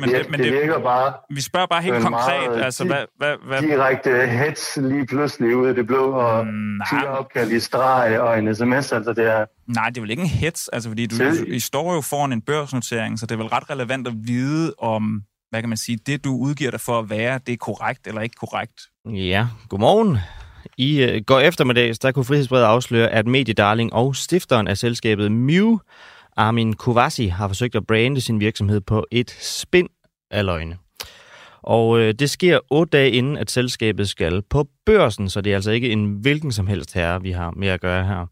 det, men, det, men det virker bare vi spørger bare helt konkret, meget altså di- hvad... hvad, hvad direkte hets lige pludselig ud af det blå, og Mm, nej. 10 opkald i streg og en sms, altså det er... Nej, det er vel ikke en hets, altså fordi du, Selv- I står jo foran en børsnotering, så det er vel ret relevant at vide om, hvad kan man sige, det du udgiver dig for at være, det er korrekt eller ikke korrekt. Ja, godmorgen. I uh, går eftermiddags, der kunne Frihedsbrevet afsløre, at mediedarling og stifteren af selskabet Mew, Armin Kovasi, har forsøgt at brande sin virksomhed på et spind af løgne. Og øh, det sker otte dage inden, at selskabet skal på børsen, så det er altså ikke en hvilken som helst herre, vi har med at gøre her.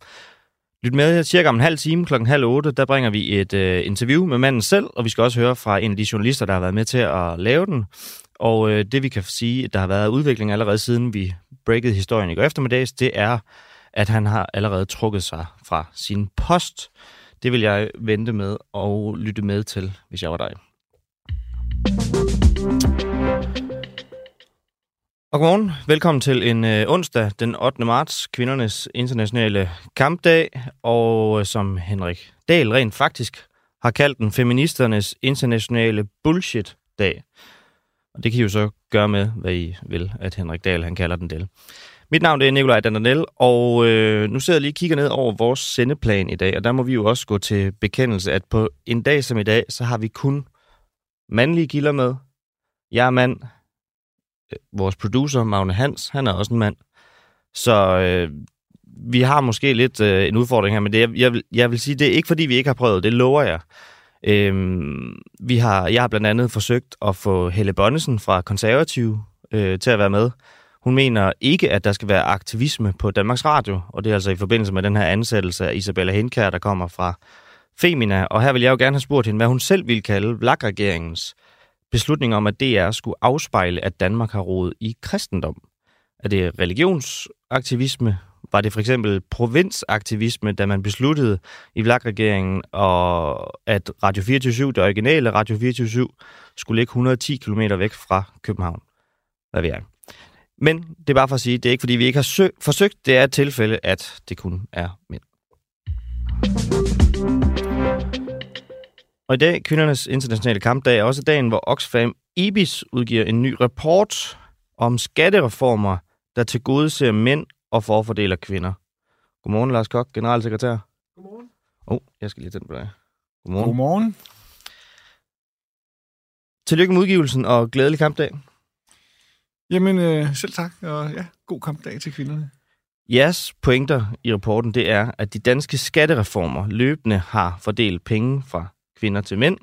Lyt med cirka om en halv time klokken halv otte, der bringer vi et øh, interview med manden selv, og vi skal også høre fra en af de journalister, der har været med til at lave den. Og øh, det vi kan sige, at der har været udvikling allerede siden vi breakede historien i går eftermiddags, det er, at han har allerede trukket sig fra sin post. Det vil jeg vente med og lytte med til, hvis jeg var dig. Og godmorgen. Velkommen til en øh, onsdag den 8. marts, kvindernes internationale kampdag, og øh, som Henrik Dahl rent faktisk har kaldt den feministernes internationale bullshit-dag. Og det kan I jo så gøre med, hvad I vil, at Henrik Dahl han kalder den del. Mit navn det er Nikolaj Dandanel, og øh, nu sidder jeg lige og kigger ned over vores sendeplan i dag, og der må vi jo også gå til bekendelse, at på en dag som i dag, så har vi kun mandlige kilder med. Jeg er mand. Øh, vores producer, Magne Hans, han er også en mand. Så øh, vi har måske lidt øh, en udfordring her, men det, jeg, jeg, vil, jeg vil sige, det er ikke fordi, vi ikke har prøvet, det lover jeg. Øhm, vi har, jeg har blandt andet forsøgt at få Helle Bonnesen fra Konservative øh, til at være med. Hun mener ikke, at der skal være aktivisme på Danmarks Radio, og det er altså i forbindelse med den her ansættelse af Isabella Henkær, der kommer fra Femina. Og her vil jeg jo gerne have spurgt hende, hvad hun selv ville kalde VLAG-regeringens beslutning om, at DR skulle afspejle, at Danmark har rodet i kristendom. Er det religionsaktivisme? Var det for eksempel provinsaktivisme, da man besluttede i VLAG-regeringen, og at Radio 24 det originale Radio 24 skulle ligge 110 km væk fra København? Hvad ved jeg? Men det er bare for at sige, det er ikke fordi, vi ikke har sø- forsøgt. Det er et tilfælde, at det kun er mænd. Og i dag, kvindernes internationale kampdag, er også dagen, hvor Oxfam Ibis udgiver en ny rapport om skattereformer, der tilgodeser mænd og forfordeler kvinder. Godmorgen, Lars Kok, generalsekretær. Godmorgen. Åh, oh, jeg skal lige tænde på dig. Godmorgen. Godmorgen. Tillykke med udgivelsen, og glædelig kampdag. Jamen, øh, selv tak, og ja, god kampdag til kvinderne. Jeres pointer i rapporten, det er, at de danske skattereformer løbende har fordelt penge fra kvinder til mænd,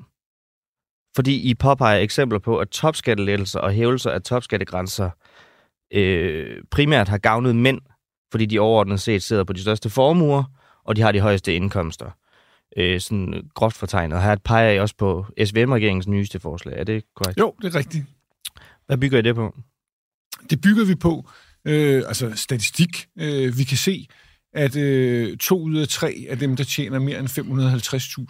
fordi I påpeger eksempler på, at topskattelettelser og hævelser af topskattegrænser øh, primært har gavnet mænd, fordi de overordnet set sidder på de største formuer, og de har de højeste indkomster. Øh, sådan groft fortegnet. Her peger I også på SVM-regeringens nyeste forslag. Er det korrekt? Jo, det er rigtigt. Hvad bygger I det på? Det bygger vi på, øh, altså statistik. Øh, vi kan se, at øh, to ud af tre af dem, der tjener mere end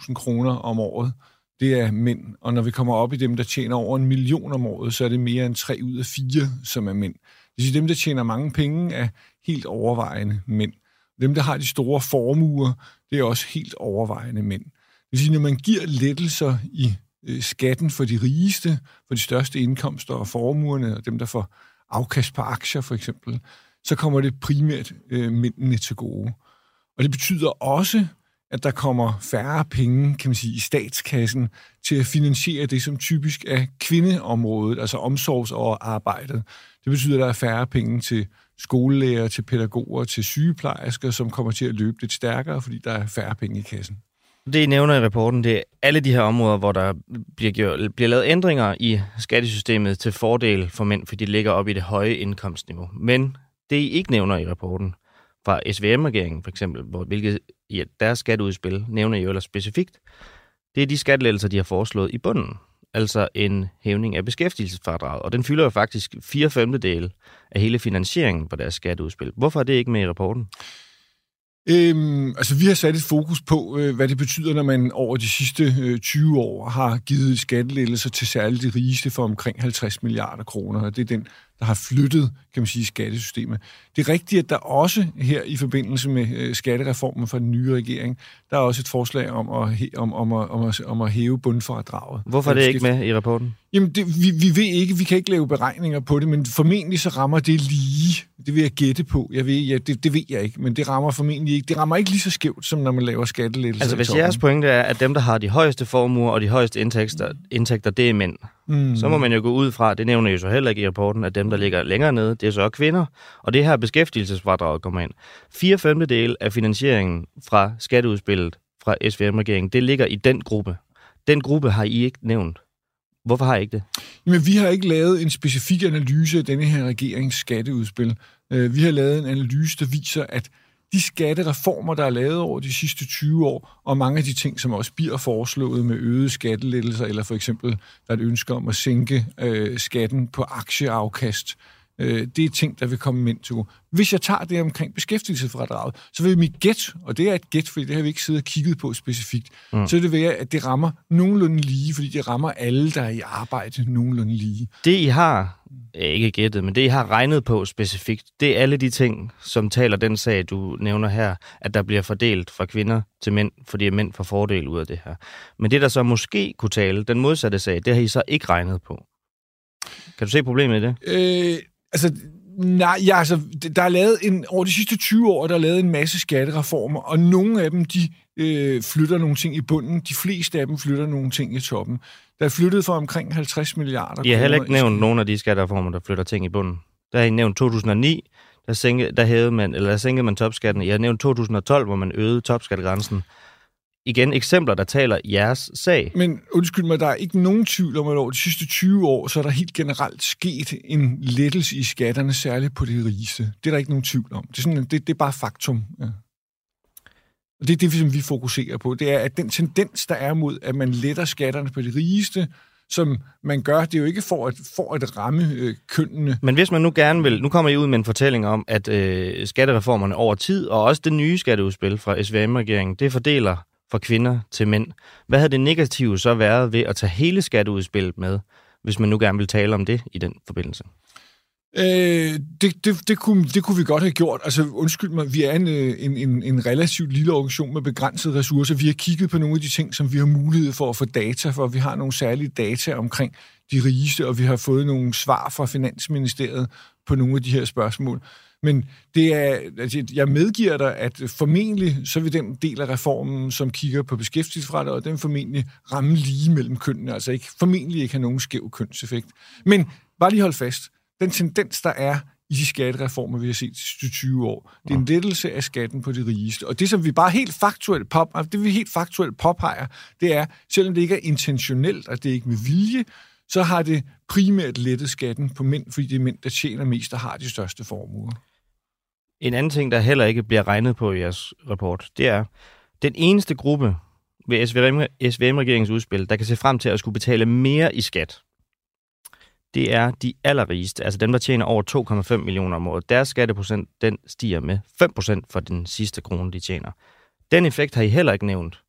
550.000 kroner om året, det er mænd. Og når vi kommer op i dem, der tjener over en million om året, så er det mere end tre ud af fire, som er mænd. Det vil sige, dem, der tjener mange penge, er helt overvejende mænd. Dem, der har de store formuer, det er også helt overvejende mænd. Det vil sige, når man giver lettelser i øh, skatten for de rigeste, for de største indkomster og formuerne, og dem, der får afkast på aktier for eksempel, så kommer det primært øh, mændene til gode. Og det betyder også, at der kommer færre penge, kan man sige, i statskassen til at finansiere det, som typisk er kvindeområdet, altså omsorgsarbejdet. Det betyder, at der er færre penge til skolelærer, til pædagoger, til sygeplejersker, som kommer til at løbe lidt stærkere, fordi der er færre penge i kassen. Det, I nævner i rapporten, det er alle de her områder, hvor der bliver, gjort, bliver lavet ændringer i skattesystemet til fordel for mænd, fordi de ligger op i det høje indkomstniveau. Men det, I ikke nævner i rapporten, fra SVM-regeringen for eksempel, hvor, hvilket ja, deres skatteudspil nævner I jo ellers specifikt, det er de skattelettelser, de har foreslået i bunden. Altså en hævning af beskæftigelsesfradraget. Og den fylder jo faktisk fire femtedele af hele finansieringen på deres skatteudspil. Hvorfor er det ikke med i rapporten? Øhm, altså, vi har sat et fokus på, øh, hvad det betyder, når man over de sidste øh, 20 år har givet skattelettelser til særligt de rigeste for omkring 50 milliarder kroner. Og det er den, der har flyttet, kan man sige, skattesystemet. Det er rigtigt, at der også her i forbindelse med øh, skattereformen fra den nye regering, der er også et forslag om at, om, om, at, om, at, om at hæve bundforadraget. Hvorfor er det ikke med i rapporten? Jamen, det, vi, vi ved ikke, vi kan ikke lave beregninger på det, men formentlig så rammer det lige. Det vil jeg gætte på. Jeg ved, ja, det, det ved jeg ikke, men det rammer formentlig ikke. Det rammer ikke lige så skævt, som når man laver skattelettelser Altså hvis jeres pointe er, at dem, der har de højeste formuer og de højeste indtægter, indtægter det er mænd, Mm. så må man jo gå ud fra, det nævner jo så heller ikke i rapporten, at dem, der ligger længere nede, det er så kvinder. Og det her beskæftigelsesfradraget kommer ind. Fire femtedel af finansieringen fra skatteudspillet fra SVM-regeringen, det ligger i den gruppe. Den gruppe har I ikke nævnt. Hvorfor har I ikke det? Men vi har ikke lavet en specifik analyse af denne her regerings skatteudspil. Øh, Vi har lavet en analyse, der viser, at de skattereformer, der er lavet over de sidste 20 år, og mange af de ting, som også bliver foreslået med øgede skattelettelser, eller for eksempel, der er et ønske om at sænke øh, skatten på aktieafkast, øh, det er ting, der vil komme mænd til. Hvis jeg tager det omkring beskæftigelsesfradraget, så vil mit gæt, og det er et gæt, fordi det har vi ikke siddet og kigget på specifikt, mm. så vil det være, at det rammer nogenlunde lige, fordi det rammer alle, der er i arbejde nogenlunde lige. Det I har, ikke gættet, men det I har regnet på specifikt, det er alle de ting, som taler den sag, du nævner her, at der bliver fordelt fra kvinder til mænd, fordi mænd får fordel ud af det her. Men det, der så måske kunne tale, den modsatte sag, det har I så ikke regnet på. Kan du se problemet i det? Øh, altså, nej, ja, altså, der er lavet en, over de sidste 20 år, der er lavet en masse skattereformer, og nogle af dem, de øh, flytter nogle ting i bunden, de fleste af dem flytter nogle ting i toppen. Der er flyttet for omkring 50 milliarder I har heller ikke kroner nævnt nogen af de skattereformer, der flytter ting i bunden. Der har I nævnt 2009, der, sænke, der, hævede man, eller der sænkede man topskatten. I har nævnt 2012, hvor man øgede topskattegrænsen. Igen eksempler, der taler jeres sag. Men undskyld mig, der er ikke nogen tvivl om, at over de sidste 20 år, så er der helt generelt sket en lettelse i skatterne, særligt på det rigeste. Det er der ikke nogen tvivl om. Det er, sådan, det, det er bare faktum. Ja. Og det er det, som vi fokuserer på. Det er, at den tendens, der er mod, at man letter skatterne på det rigeste, som man gør, det er jo ikke for at, for at ramme øh, kønnene. Men hvis man nu gerne vil, nu kommer I ud med en fortælling om, at øh, skattereformerne over tid, og også det nye skatteudspil fra SVM-regeringen, det fordeler fra kvinder til mænd. Hvad havde det negative så været ved at tage hele skatteudspillet med, hvis man nu gerne vil tale om det i den forbindelse? Øh, det, det, det, kunne, det kunne vi godt have gjort. Altså, undskyld mig, vi er en, øh, en, en, en relativt lille organisation med begrænsede ressourcer. Vi har kigget på nogle af de ting, som vi har mulighed for at få data for. Vi har nogle særlige data omkring de rigeste, og vi har fået nogle svar fra Finansministeriet på nogle af de her spørgsmål. Men det er, altså, jeg medgiver dig, at formentlig så vil den del af reformen, som kigger på beskæftigelsesfradraget, den formentlig ramme lige mellem kønnene, altså ikke, formentlig ikke have nogen skæv kønseffekt. Men bare lige hold fast, den tendens, der er i de skattereformer, vi har set de sidste 20 år, det er en lettelse af skatten på de rigeste. Og det, som vi bare helt faktuelt, pop, det vi helt faktuelt påpeger, det er, selvom det ikke er intentionelt, og det er ikke med vilje, så har det primært lettet skatten på mænd, fordi det er mænd, der tjener mest og har de største formuer. En anden ting, der heller ikke bliver regnet på i jeres rapport, det er, den eneste gruppe ved SVM, SVM-regeringens udspil, der kan se frem til at skulle betale mere i skat, det er de allerrigeste, altså dem, der tjener over 2,5 millioner om året. Deres skatteprocent, den stiger med 5% for den sidste krone, de tjener. Den effekt har I heller ikke nævnt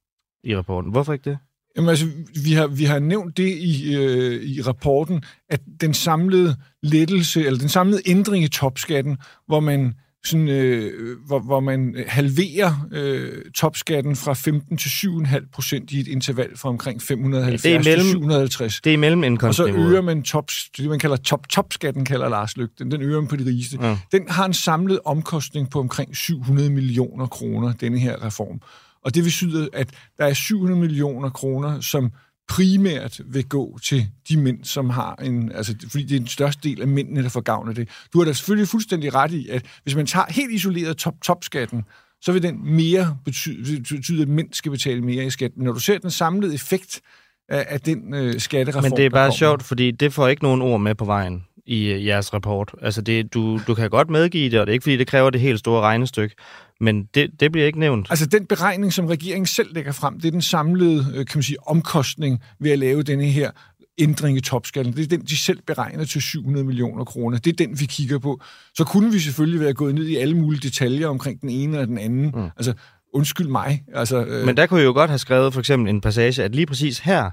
i rapporten. Hvorfor ikke det? Jamen altså, vi har, vi har nævnt det i, øh, i rapporten, at den samlede lettelse, eller den samlede ændring i topskatten, hvor man sådan, øh, hvor, hvor man halverer øh, topskatten fra 15 til 7,5 procent i et interval fra omkring 570 Ja, det er mellem- til 750. Det er mellem Og så indkomstniveauet. øger man top, det, man kalder top, topskatten, kalder Lars Løkke, den, den øger man på de rigeste. Ja. Den har en samlet omkostning på omkring 700 millioner kroner, denne her reform. Og det betyder, at der er 700 millioner kroner, som primært vil gå til de mænd, som har en... Altså, fordi det er den største del af mændene, der får gavn af det. Du har da selvfølgelig fuldstændig ret i, at hvis man tager helt isoleret top, topskatten, så vil den mere betyde, betyde, at mænd skal betale mere i skat. Men når du ser den samlede effekt af, af den øh, skattereform, Men det er bare sjovt, fordi det får ikke nogen ord med på vejen i øh, jeres rapport. Altså, det, du, du kan godt medgive det, og det er ikke, fordi det kræver det helt store regnestykke, men det, det bliver ikke nævnt. Altså den beregning, som regeringen selv lægger frem, det er den samlede øh, kan man sige, omkostning ved at lave denne her ændring i topskatten. Det er den, de selv beregner til 700 millioner kroner. Det er den, vi kigger på. Så kunne vi selvfølgelig være gået ned i alle mulige detaljer omkring den ene og den anden. Mm. Altså, undskyld mig. Altså, øh... Men der kunne jeg jo godt have skrevet for eksempel en passage, at lige præcis her,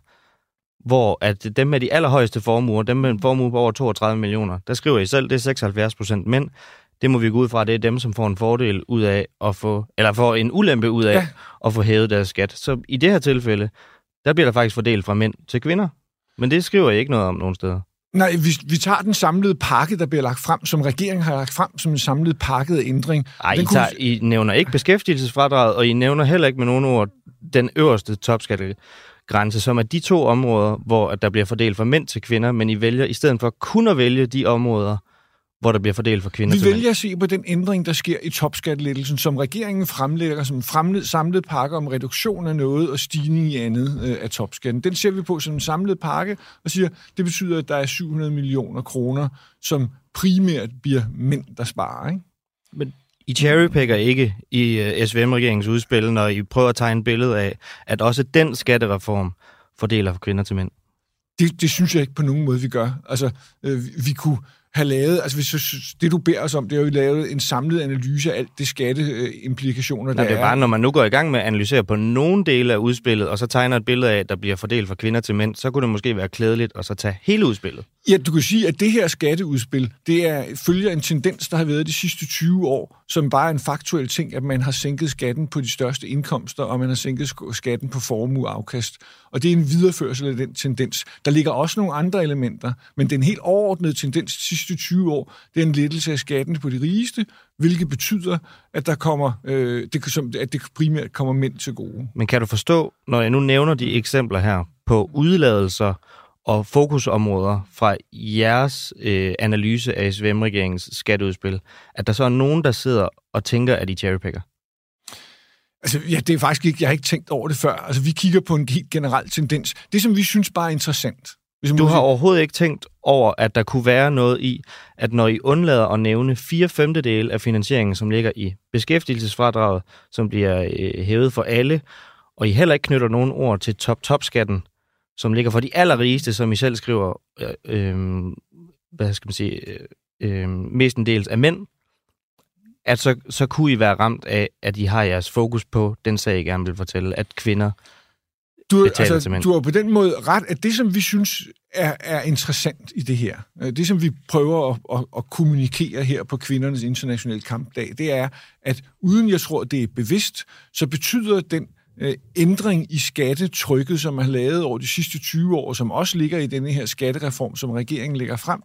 hvor at dem med de allerhøjeste formuer, dem med en formue på over 32 millioner, der skriver I selv, det er 76 procent mænd. Det må vi gå ud fra, det er dem, som får en fordel ud af at få, eller får en ulempe ud af ja. at få hævet deres skat. Så i det her tilfælde, der bliver der faktisk fordelt fra mænd til kvinder. Men det skriver I ikke noget om nogen steder. Nej, vi, vi tager den samlede pakke, der bliver lagt frem, som regeringen har lagt frem som en samlet pakket ændring. Nej, I, tager, I nævner ikke beskæftigelsesfradraget, og I nævner heller ikke med nogen ord den øverste topskattegrænse, som er de to områder, hvor der bliver fordelt fra mænd til kvinder, men I vælger i stedet for kun at vælge de områder, hvor der bliver fordelt for kvinder Vi vælger at se på den ændring, der sker i topskattelettelsen, som regeringen fremlægger som en samlet pakke om reduktion af noget og stigning i andet øh, af topskatten. Den ser vi på som en samlet pakke og siger, det betyder, at der er 700 millioner kroner, som primært bliver mænd, der sparer. Ikke? Men i cherrypicker ikke i øh, SVM-regeringens udspil, når I prøver at tegne et billede af, at også den skattereform fordeler for kvinder til mænd? Det, det synes jeg ikke på nogen måde, vi gør. Altså, øh, vi kunne have lavet, altså hvis det du beder os om, det er jo at lave en samlet analyse af alt det skatteimplikationer, der Nej, det er. Bare, når man nu går i gang med at analysere på nogle dele af udspillet, og så tegner et billede af, der bliver fordelt fra kvinder til mænd, så kunne det måske være klædeligt at så tage hele udspillet. Ja, du kan sige, at det her skatteudspil, det er, følger en tendens, der har været de sidste 20 år, som bare er en faktuel ting, at man har sænket skatten på de største indkomster, og man har sænket skatten på formueafkast. Og det er en videreførsel af den tendens. Der ligger også nogle andre elementer, men den helt overordnede tendens de sidste 20 år, det er en lettelse af skatten på de rigeste, hvilket betyder, at der kommer, øh, det, som, at det primært kommer mænd til gode. Men kan du forstå, når jeg nu nævner de eksempler her på udladelser og fokusområder fra jeres øh, analyse af SVM-regeringens skatteudspil, at der så er nogen, der sidder og tænker, at de cherrypicker? Altså, ja, det er faktisk ikke, jeg har ikke tænkt over det før. Altså, vi kigger på en helt generel tendens. Det, som vi synes bare er interessant. Hvis du har overhovedet ikke tænkt over, at der kunne være noget i, at når I undlader at nævne fire femtedele af finansieringen, som ligger i beskæftigelsesfradraget, som bliver øh, hævet for alle, og I heller ikke knytter nogen ord til top-top-skatten, som ligger for de allerrigeste, som I selv skriver, øh, øh, hvad skal man sige, øh, øh, mestendels af mænd, at så, så kunne I være ramt af, at I har jeres fokus på den sag, I gerne vil fortælle, at kvinder du, betaler altså, til mænd. Du har på den måde ret, at det, som vi synes er, er interessant i det her, øh, det, som vi prøver at, at, at kommunikere her på kvindernes internationale kampdag, det er, at uden jeg tror, det er bevidst, så betyder den øh, ændring i skattetrykket, som man har lavet over de sidste 20 år, som også ligger i denne her skattereform, som regeringen lægger frem,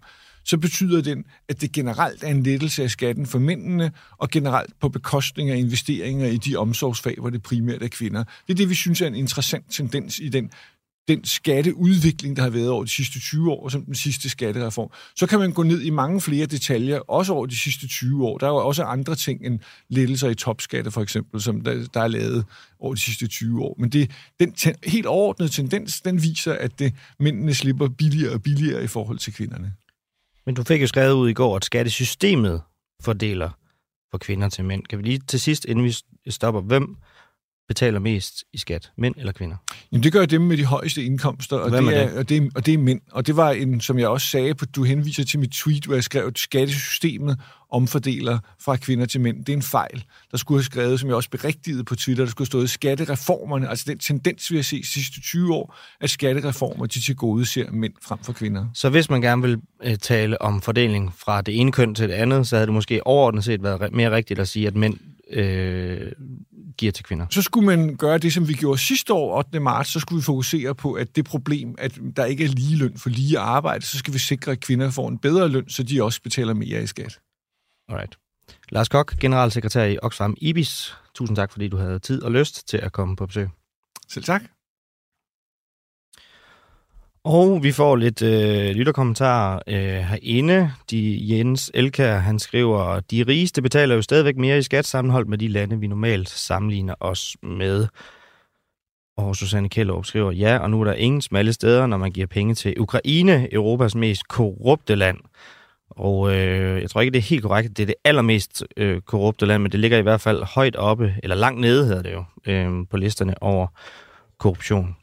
så betyder den, at det generelt er en lettelse af skatten for mændene, og generelt på bekostning af investeringer i de omsorgsfag, hvor det primært er kvinder. Det er det, vi synes er en interessant tendens i den den skatteudvikling, der har været over de sidste 20 år, som den sidste skattereform. Så kan man gå ned i mange flere detaljer, også over de sidste 20 år. Der er jo også andre ting end lettelser i topskatte, for eksempel, som der, der er lavet over de sidste 20 år. Men det, den ten, helt overordnede tendens, den viser, at det, mændene slipper billigere og billigere i forhold til kvinderne. Men du fik jo skrevet ud i går, at skattesystemet fordeler for kvinder til mænd. Kan vi lige til sidst, inden vi stopper, hvem betaler mest i skat, mænd eller kvinder? Jamen, det gør dem med de højeste indkomster, og, det er, er det? Og, det er, og det er mænd. Og det var en, som jeg også sagde, på, du henviser til mit tweet, hvor jeg skrev, at skattesystemet omfordeler fra kvinder til mænd. Det er en fejl. Der skulle have skrevet, som jeg også berigtigede på Twitter, der skulle have stået skattereformerne, altså den tendens, vi har set de sidste 20 år, at skattereformer de til gode ser mænd frem for kvinder. Så hvis man gerne vil øh, tale om fordeling fra det ene køn til det andet, så havde det måske overordnet set været mere rigtigt at sige, at mænd øh, giver til kvinder. Så skulle man gøre det, som vi gjorde sidste år, 8. marts, så skulle vi fokusere på, at det problem, at der ikke er lige løn for lige arbejde, så skal vi sikre, at kvinder får en bedre løn, så de også betaler mere i skat. Alright. Lars Kok, generalsekretær i Oxfam IBIS. Tusind tak, fordi du havde tid og lyst til at komme på besøg. Selv tak. Og vi får lidt øh, lytterkommentarer øh, herinde. De, Jens Elkær, han skriver, de rigeste betaler jo stadigvæk mere i skat sammenholdt med de lande, vi normalt sammenligner os med. Og Susanne Kjellup skriver, ja, og nu er der ingen smalle steder, når man giver penge til Ukraine, Europas mest korrupte land. Og øh, jeg tror ikke, det er helt korrekt. Det er det allermest øh, korrupte land, men det ligger i hvert fald højt oppe, eller langt nede hedder det jo, øh, på listerne over korruption.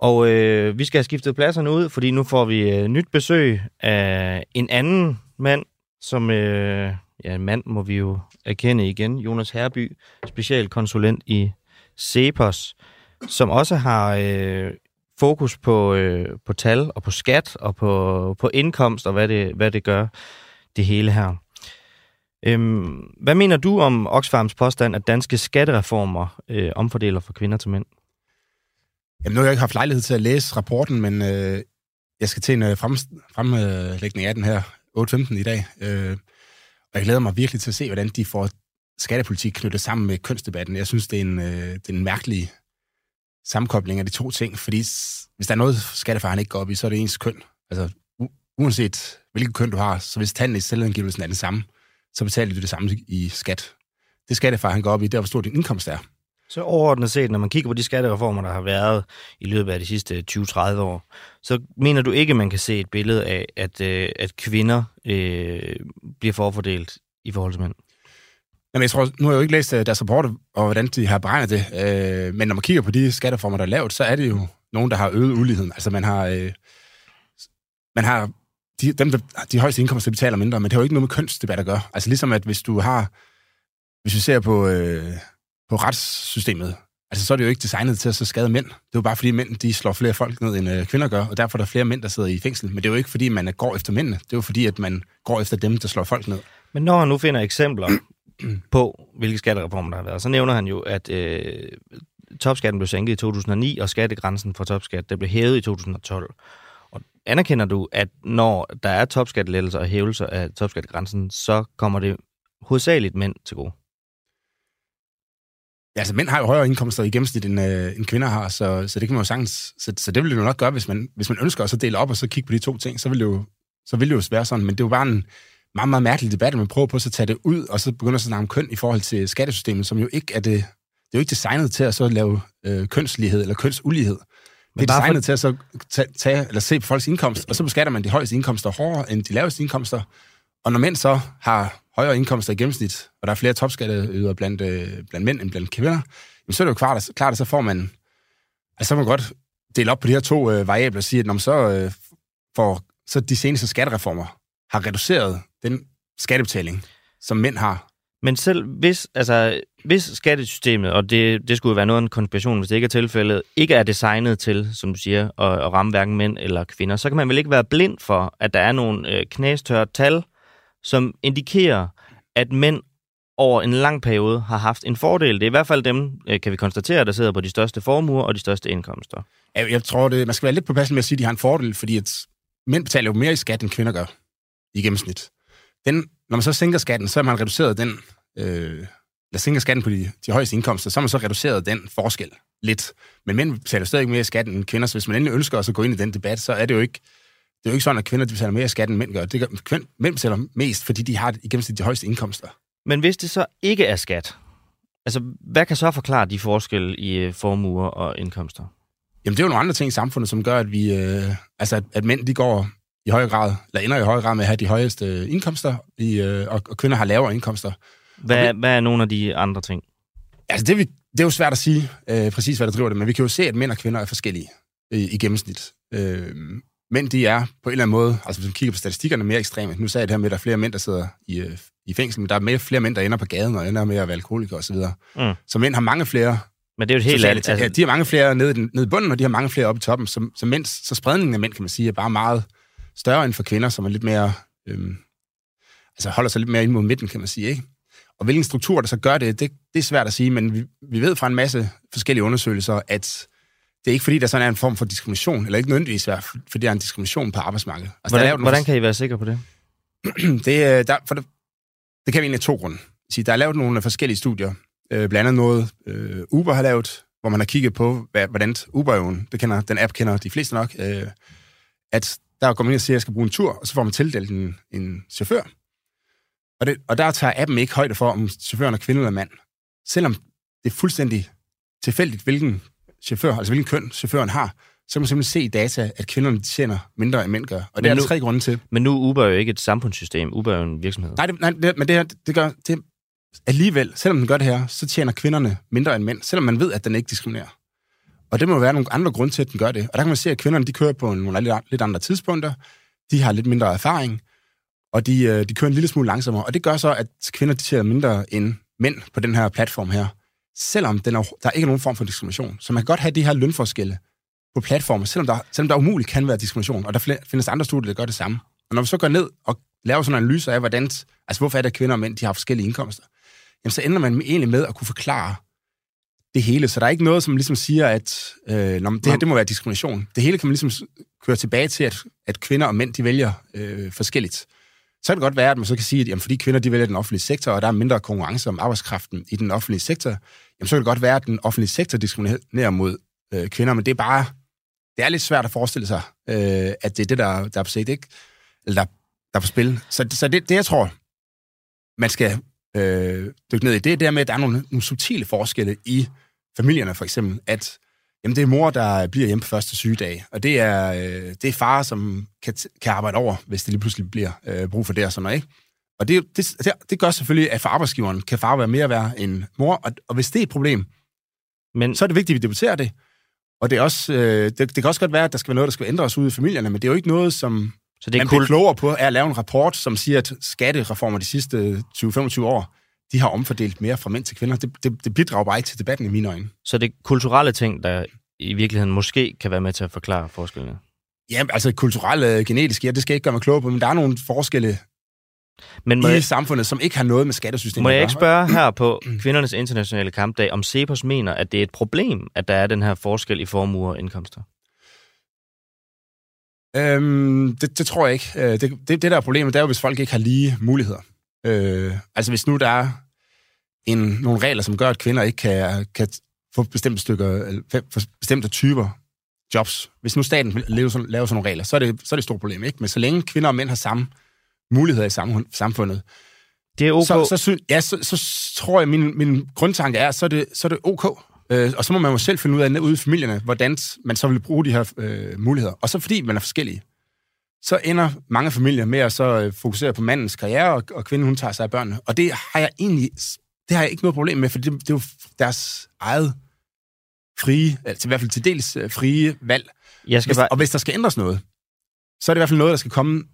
Og øh, vi skal have skiftet pladserne ud, fordi nu får vi øh, nyt besøg af en anden mand, som, øh, ja, en mand må vi jo erkende igen, Jonas Herby, specialkonsulent i Cepos, som også har øh, fokus på, øh, på tal og på skat og på, på indkomst og hvad det, hvad det gør, det hele her. Øhm, hvad mener du om Oxfams påstand, at danske skattereformer øh, omfordeler fra kvinder til mænd? Jamen, nu har jeg ikke haft lejlighed til at læse rapporten, men øh, jeg skal til en øh, frem, fremlægning af den her 8.15 i dag. Øh, og jeg glæder mig virkelig til at se, hvordan de får skattepolitik knyttet sammen med kønsdebatten. Jeg synes, det er en, øh, det er en mærkelig sammenkobling af de to ting, fordi hvis der er noget, skattefaren ikke går op i, så er det ens køn. Altså, u- uanset hvilket køn du har, så hvis tanden i selvangivelsen er den samme, så betaler du det samme i skat. Det skattefar, han går op i, det er, hvor stor din indkomst er. Så overordnet set, når man kigger på de skattereformer, der har været i løbet af de sidste 20-30 år, så mener du ikke, man kan se et billede af, at, øh, at kvinder øh, bliver forfordelt i forhold til mænd? Jamen, jeg tror, nu har jeg jo ikke læst øh, deres rapport, og hvordan de har beregnet det, øh, men når man kigger på de skatteformer, der er lavet, så er det jo nogen, der har øget uligheden. Altså, man har, øh, man har de, dem, der, de højeste indkomster betaler mindre, men det har jo ikke noget med kønsdebat at gøre. Altså ligesom at hvis du har, hvis vi ser på, øh, på retssystemet, altså så er det jo ikke designet til at så skade mænd. Det er jo bare fordi mænd, de slår flere folk ned, end øh, kvinder gør, og derfor er der flere mænd, der sidder i fængsel. Men det er jo ikke fordi, man går efter mændene. Det er jo fordi, at man går efter dem, der slår folk ned. Men når han nu finder eksempler på, hvilke skattereformer der har været, så nævner han jo, at øh, topskatten blev sænket i 2009, og skattegrænsen for topskat der blev hævet i 2012. Og anerkender du, at når der er topskattelettelser og hævelser af topskattegrænsen, så kommer det hovedsageligt mænd til gode? Altså mænd har jo højere indkomster i gennemsnit, end, øh, end kvinder har, så, så det kan man jo sagtens... Så, så det vil det jo nok gøre, hvis man, hvis man ønsker at så dele op og så kigge på de to ting, så vil det jo, så vil det jo være sådan. Men det er jo bare en meget, meget mærkelig debat, at man prøver på at så tage det ud, og så begynder at snakke om køn i forhold til skattesystemet, som jo ikke er det... Det er jo ikke designet til at så lave øh, kønslighed eller kønsulighed. Det er designet for... til at så tage, tage, eller se på folks indkomst, og så beskatter man de højeste indkomster hårdere end de laveste indkomster. Og når mænd så har højere indkomster i gennemsnit, og der er flere topskatteydere blandt, øh, blandt mænd end blandt kvinder, jamen, så er det jo klart, at, klart, at så får man, altså så man godt dele op på de her to øh, variabler og sige, at når man så øh, får så de seneste skattereformer har reduceret den skattebetaling, som mænd har. Men selv hvis, altså, hvis skattesystemet, og det, det skulle jo være noget af en konspiration, hvis det ikke er tilfældet, ikke er designet til, som du siger, at, at ramme hverken mænd eller kvinder, så kan man vel ikke være blind for, at der er nogle øh, knæstørre tal, som indikerer, at mænd over en lang periode har haft en fordel. Det er i hvert fald dem, øh, kan vi konstatere, der sidder på de største formuer og de største indkomster. Jeg, jeg tror, det, man skal være lidt på pladsen med at sige, at de har en fordel, fordi at mænd betaler jo mere i skat, end kvinder gør i gennemsnit. Den, når man så sænker skatten, så har man reduceret den, øh, eller sænker skatten på de, de højeste indkomster, så har man så reduceret den forskel lidt. Men mænd betaler stadig mere i skatten end kvinder, så hvis man endelig ønsker at gå ind i den debat, så er det jo ikke, det er jo ikke sådan, at kvinder de betaler mere skat, end mænd gør. Det gør kvind, mænd betaler mest, fordi de har i gennemsnit de højeste indkomster. Men hvis det så ikke er skat, altså hvad kan så forklare de forskelle i øh, formuer og indkomster? Jamen det er jo nogle andre ting i samfundet, som gør, at vi, øh, altså at, at mænd de går i højere grad, eller ender i højere grad med at have de højeste indkomster, i, øh, og, og kvinder har lavere indkomster. Hvad, vi, hvad er nogle af de andre ting? Altså, det, vi, det er jo svært at sige øh, præcis, hvad der driver det, men vi kan jo se, at mænd og kvinder er forskellige i, i gennemsnit. Øh, mænd, de er på en eller anden måde, altså hvis man kigger på statistikkerne, mere ekstreme. Nu sagde jeg det her med, at der er flere mænd, der sidder i, øh, i fængsel, men der er mere, flere mænd, der ender på gaden og ender med at være alkoholikere osv. Mm. Så mænd har mange flere men det er jo et helt andet. Altså... Ja, de har mange flere nede, nede i bunden, og de har mange flere oppe i toppen. Så, så, mænd, så spredningen af mænd, kan man sige, er bare meget større end for kvinder, som er lidt mere, øhm, altså holder sig lidt mere ind mod midten, kan man sige, ikke? Og hvilken struktur, der så gør det, det, det er svært at sige, men vi, vi ved fra en masse forskellige undersøgelser, at det er ikke fordi, der sådan er en form for diskrimination, eller ikke nødvendigvis fordi der er en diskrimination på arbejdsmarkedet. Altså, hvordan, der hvordan nogle... kan I være sikre på det? det, der, for det, det kan vi egentlig af to grunde. Sige, der er lavet nogle forskellige studier, øh, blandt andet noget øh, Uber har lavet, hvor man har kigget på, hvad, hvordan Uber det kender, den app kender de fleste nok, øh, at der går man ind og siger, at jeg skal bruge en tur, og så får man tildelt en, en chauffør. Og, det, og der tager appen ikke højde for, om chaufføren er kvinde eller mand. Selvom det er fuldstændig tilfældigt, hvilken chauffør, altså hvilken køn chaufføren har, så kan man simpelthen se i data, at kvinderne tjener mindre end mænd gør. Og men det er nu, der tre grunde til. Men nu er Uber jo ikke et samfundssystem. Uber er jo en virksomhed. Nej, det, nej det, men det her, det gør, det, alligevel, selvom den gør det her, så tjener kvinderne mindre end mænd, selvom man ved, at den ikke diskriminerer. Og det må være nogle andre grunde til, at den gør det. Og der kan man se, at kvinderne de kører på nogle lidt- lidt andre tidspunkter. De har lidt mindre erfaring, og de, øh, de kører en lille smule langsommere. Og det gør så, at kvinder de tjener mindre end mænd på den her platform her. Selvom den er, der ikke er nogen form for diskrimination. Så man kan godt have de her lønforskelle på platformer, selvom der, selvom der umuligt kan være diskrimination. Og der findes andre studier, der gør det samme. Og når vi så går ned og laver sådan en analyse af, hvordan, altså hvorfor er det, at kvinder og mænd de har forskellige indkomster, jamen så ender man egentlig med at kunne forklare det hele. Så der er ikke noget, som ligesom siger, at øh, når det her det må være diskrimination. Det hele kan man ligesom køre tilbage til, at, at kvinder og mænd de vælger øh, forskelligt. Så kan det godt være, at man så kan sige, at jamen, fordi kvinder de vælger den offentlige sektor, og der er mindre konkurrence om arbejdskraften i den offentlige sektor, jamen, så kan det godt være, at den offentlige sektor diskriminerer mod øh, kvinder, men det er bare, det er lidt svært at forestille sig, øh, at det er det, der, der er på set, ikke? Eller der, der er på spil. Så, så det, det, jeg tror, man skal øh, dykke ned i, det er der med, at der er nogle, nogle subtile forskelle i familierne, for eksempel, at jamen, det er mor, der bliver hjemme på første sygedag, og det er, øh, det er far, som kan, kan arbejde over, hvis det lige pludselig bliver øh, brug for det og sådan noget, ikke? Og det, det, det, det gør selvfølgelig, at for arbejdsgiveren kan far være mere værd end mor, og, og hvis det er et problem, Men så er det vigtigt, at vi debatterer det. Og det, er også, øh, det, det kan også godt være, at der skal være noget, der skal ændres ude i familierne, men det er jo ikke noget, som så det er man bliver kult, klogere på, er at lave en rapport, som siger, at skattereformer de sidste 20-25 år, de har omfordelt mere fra mænd til kvinder. Det, det, det bidrager bare ikke til debatten i mine øjne. så det er kulturelle ting, der i virkeligheden måske kan være med til at forklare forskellene. Ja, altså kulturelle, genetiske, ja, det skal jeg ikke gøre mig klog på, men der er nogle forskelle Men må, i jeg, samfundet, som ikke har noget med skattesystemet må jeg ikke spørge her på kvindernes internationale kampdag, om Cepos mener, at det er et problem, at der er den her forskel i formuer og indkomster? Øhm, det, det tror jeg ikke. Øh, Det, det, det der er problemet, det er jo, hvis folk ikke har lige muligheder. Øh, altså hvis nu der er en, nogle regler, som gør, at kvinder ikke kan, kan få bestemte stykker, for bestemte typer jobs. Hvis nu staten vil lave sådan, lave sådan nogle regler, så er, det, så er det et stort problem. Ikke? Men så længe kvinder og mænd har samme muligheder i samfund, samfundet, Det er okay. så, så, sy- ja, så, så tror jeg, min, min grundtanke er, så er det, så er det ok. Øh, og så må man jo selv finde ud af ude i familierne, hvordan man så vil bruge de her øh, muligheder. Og så fordi man er forskellige, så ender mange familier med at så øh, fokusere på mandens karriere, og, og kvinden hun tager sig af børnene. Og det har jeg egentlig det har jeg ikke noget problem med, for det, det er jo deres eget frie, altså i hvert fald til dels øh, frie valg. jeg skal Hvis, bare, og hvis der skal ændres noget, så er det i hvert fald noget, der skal komme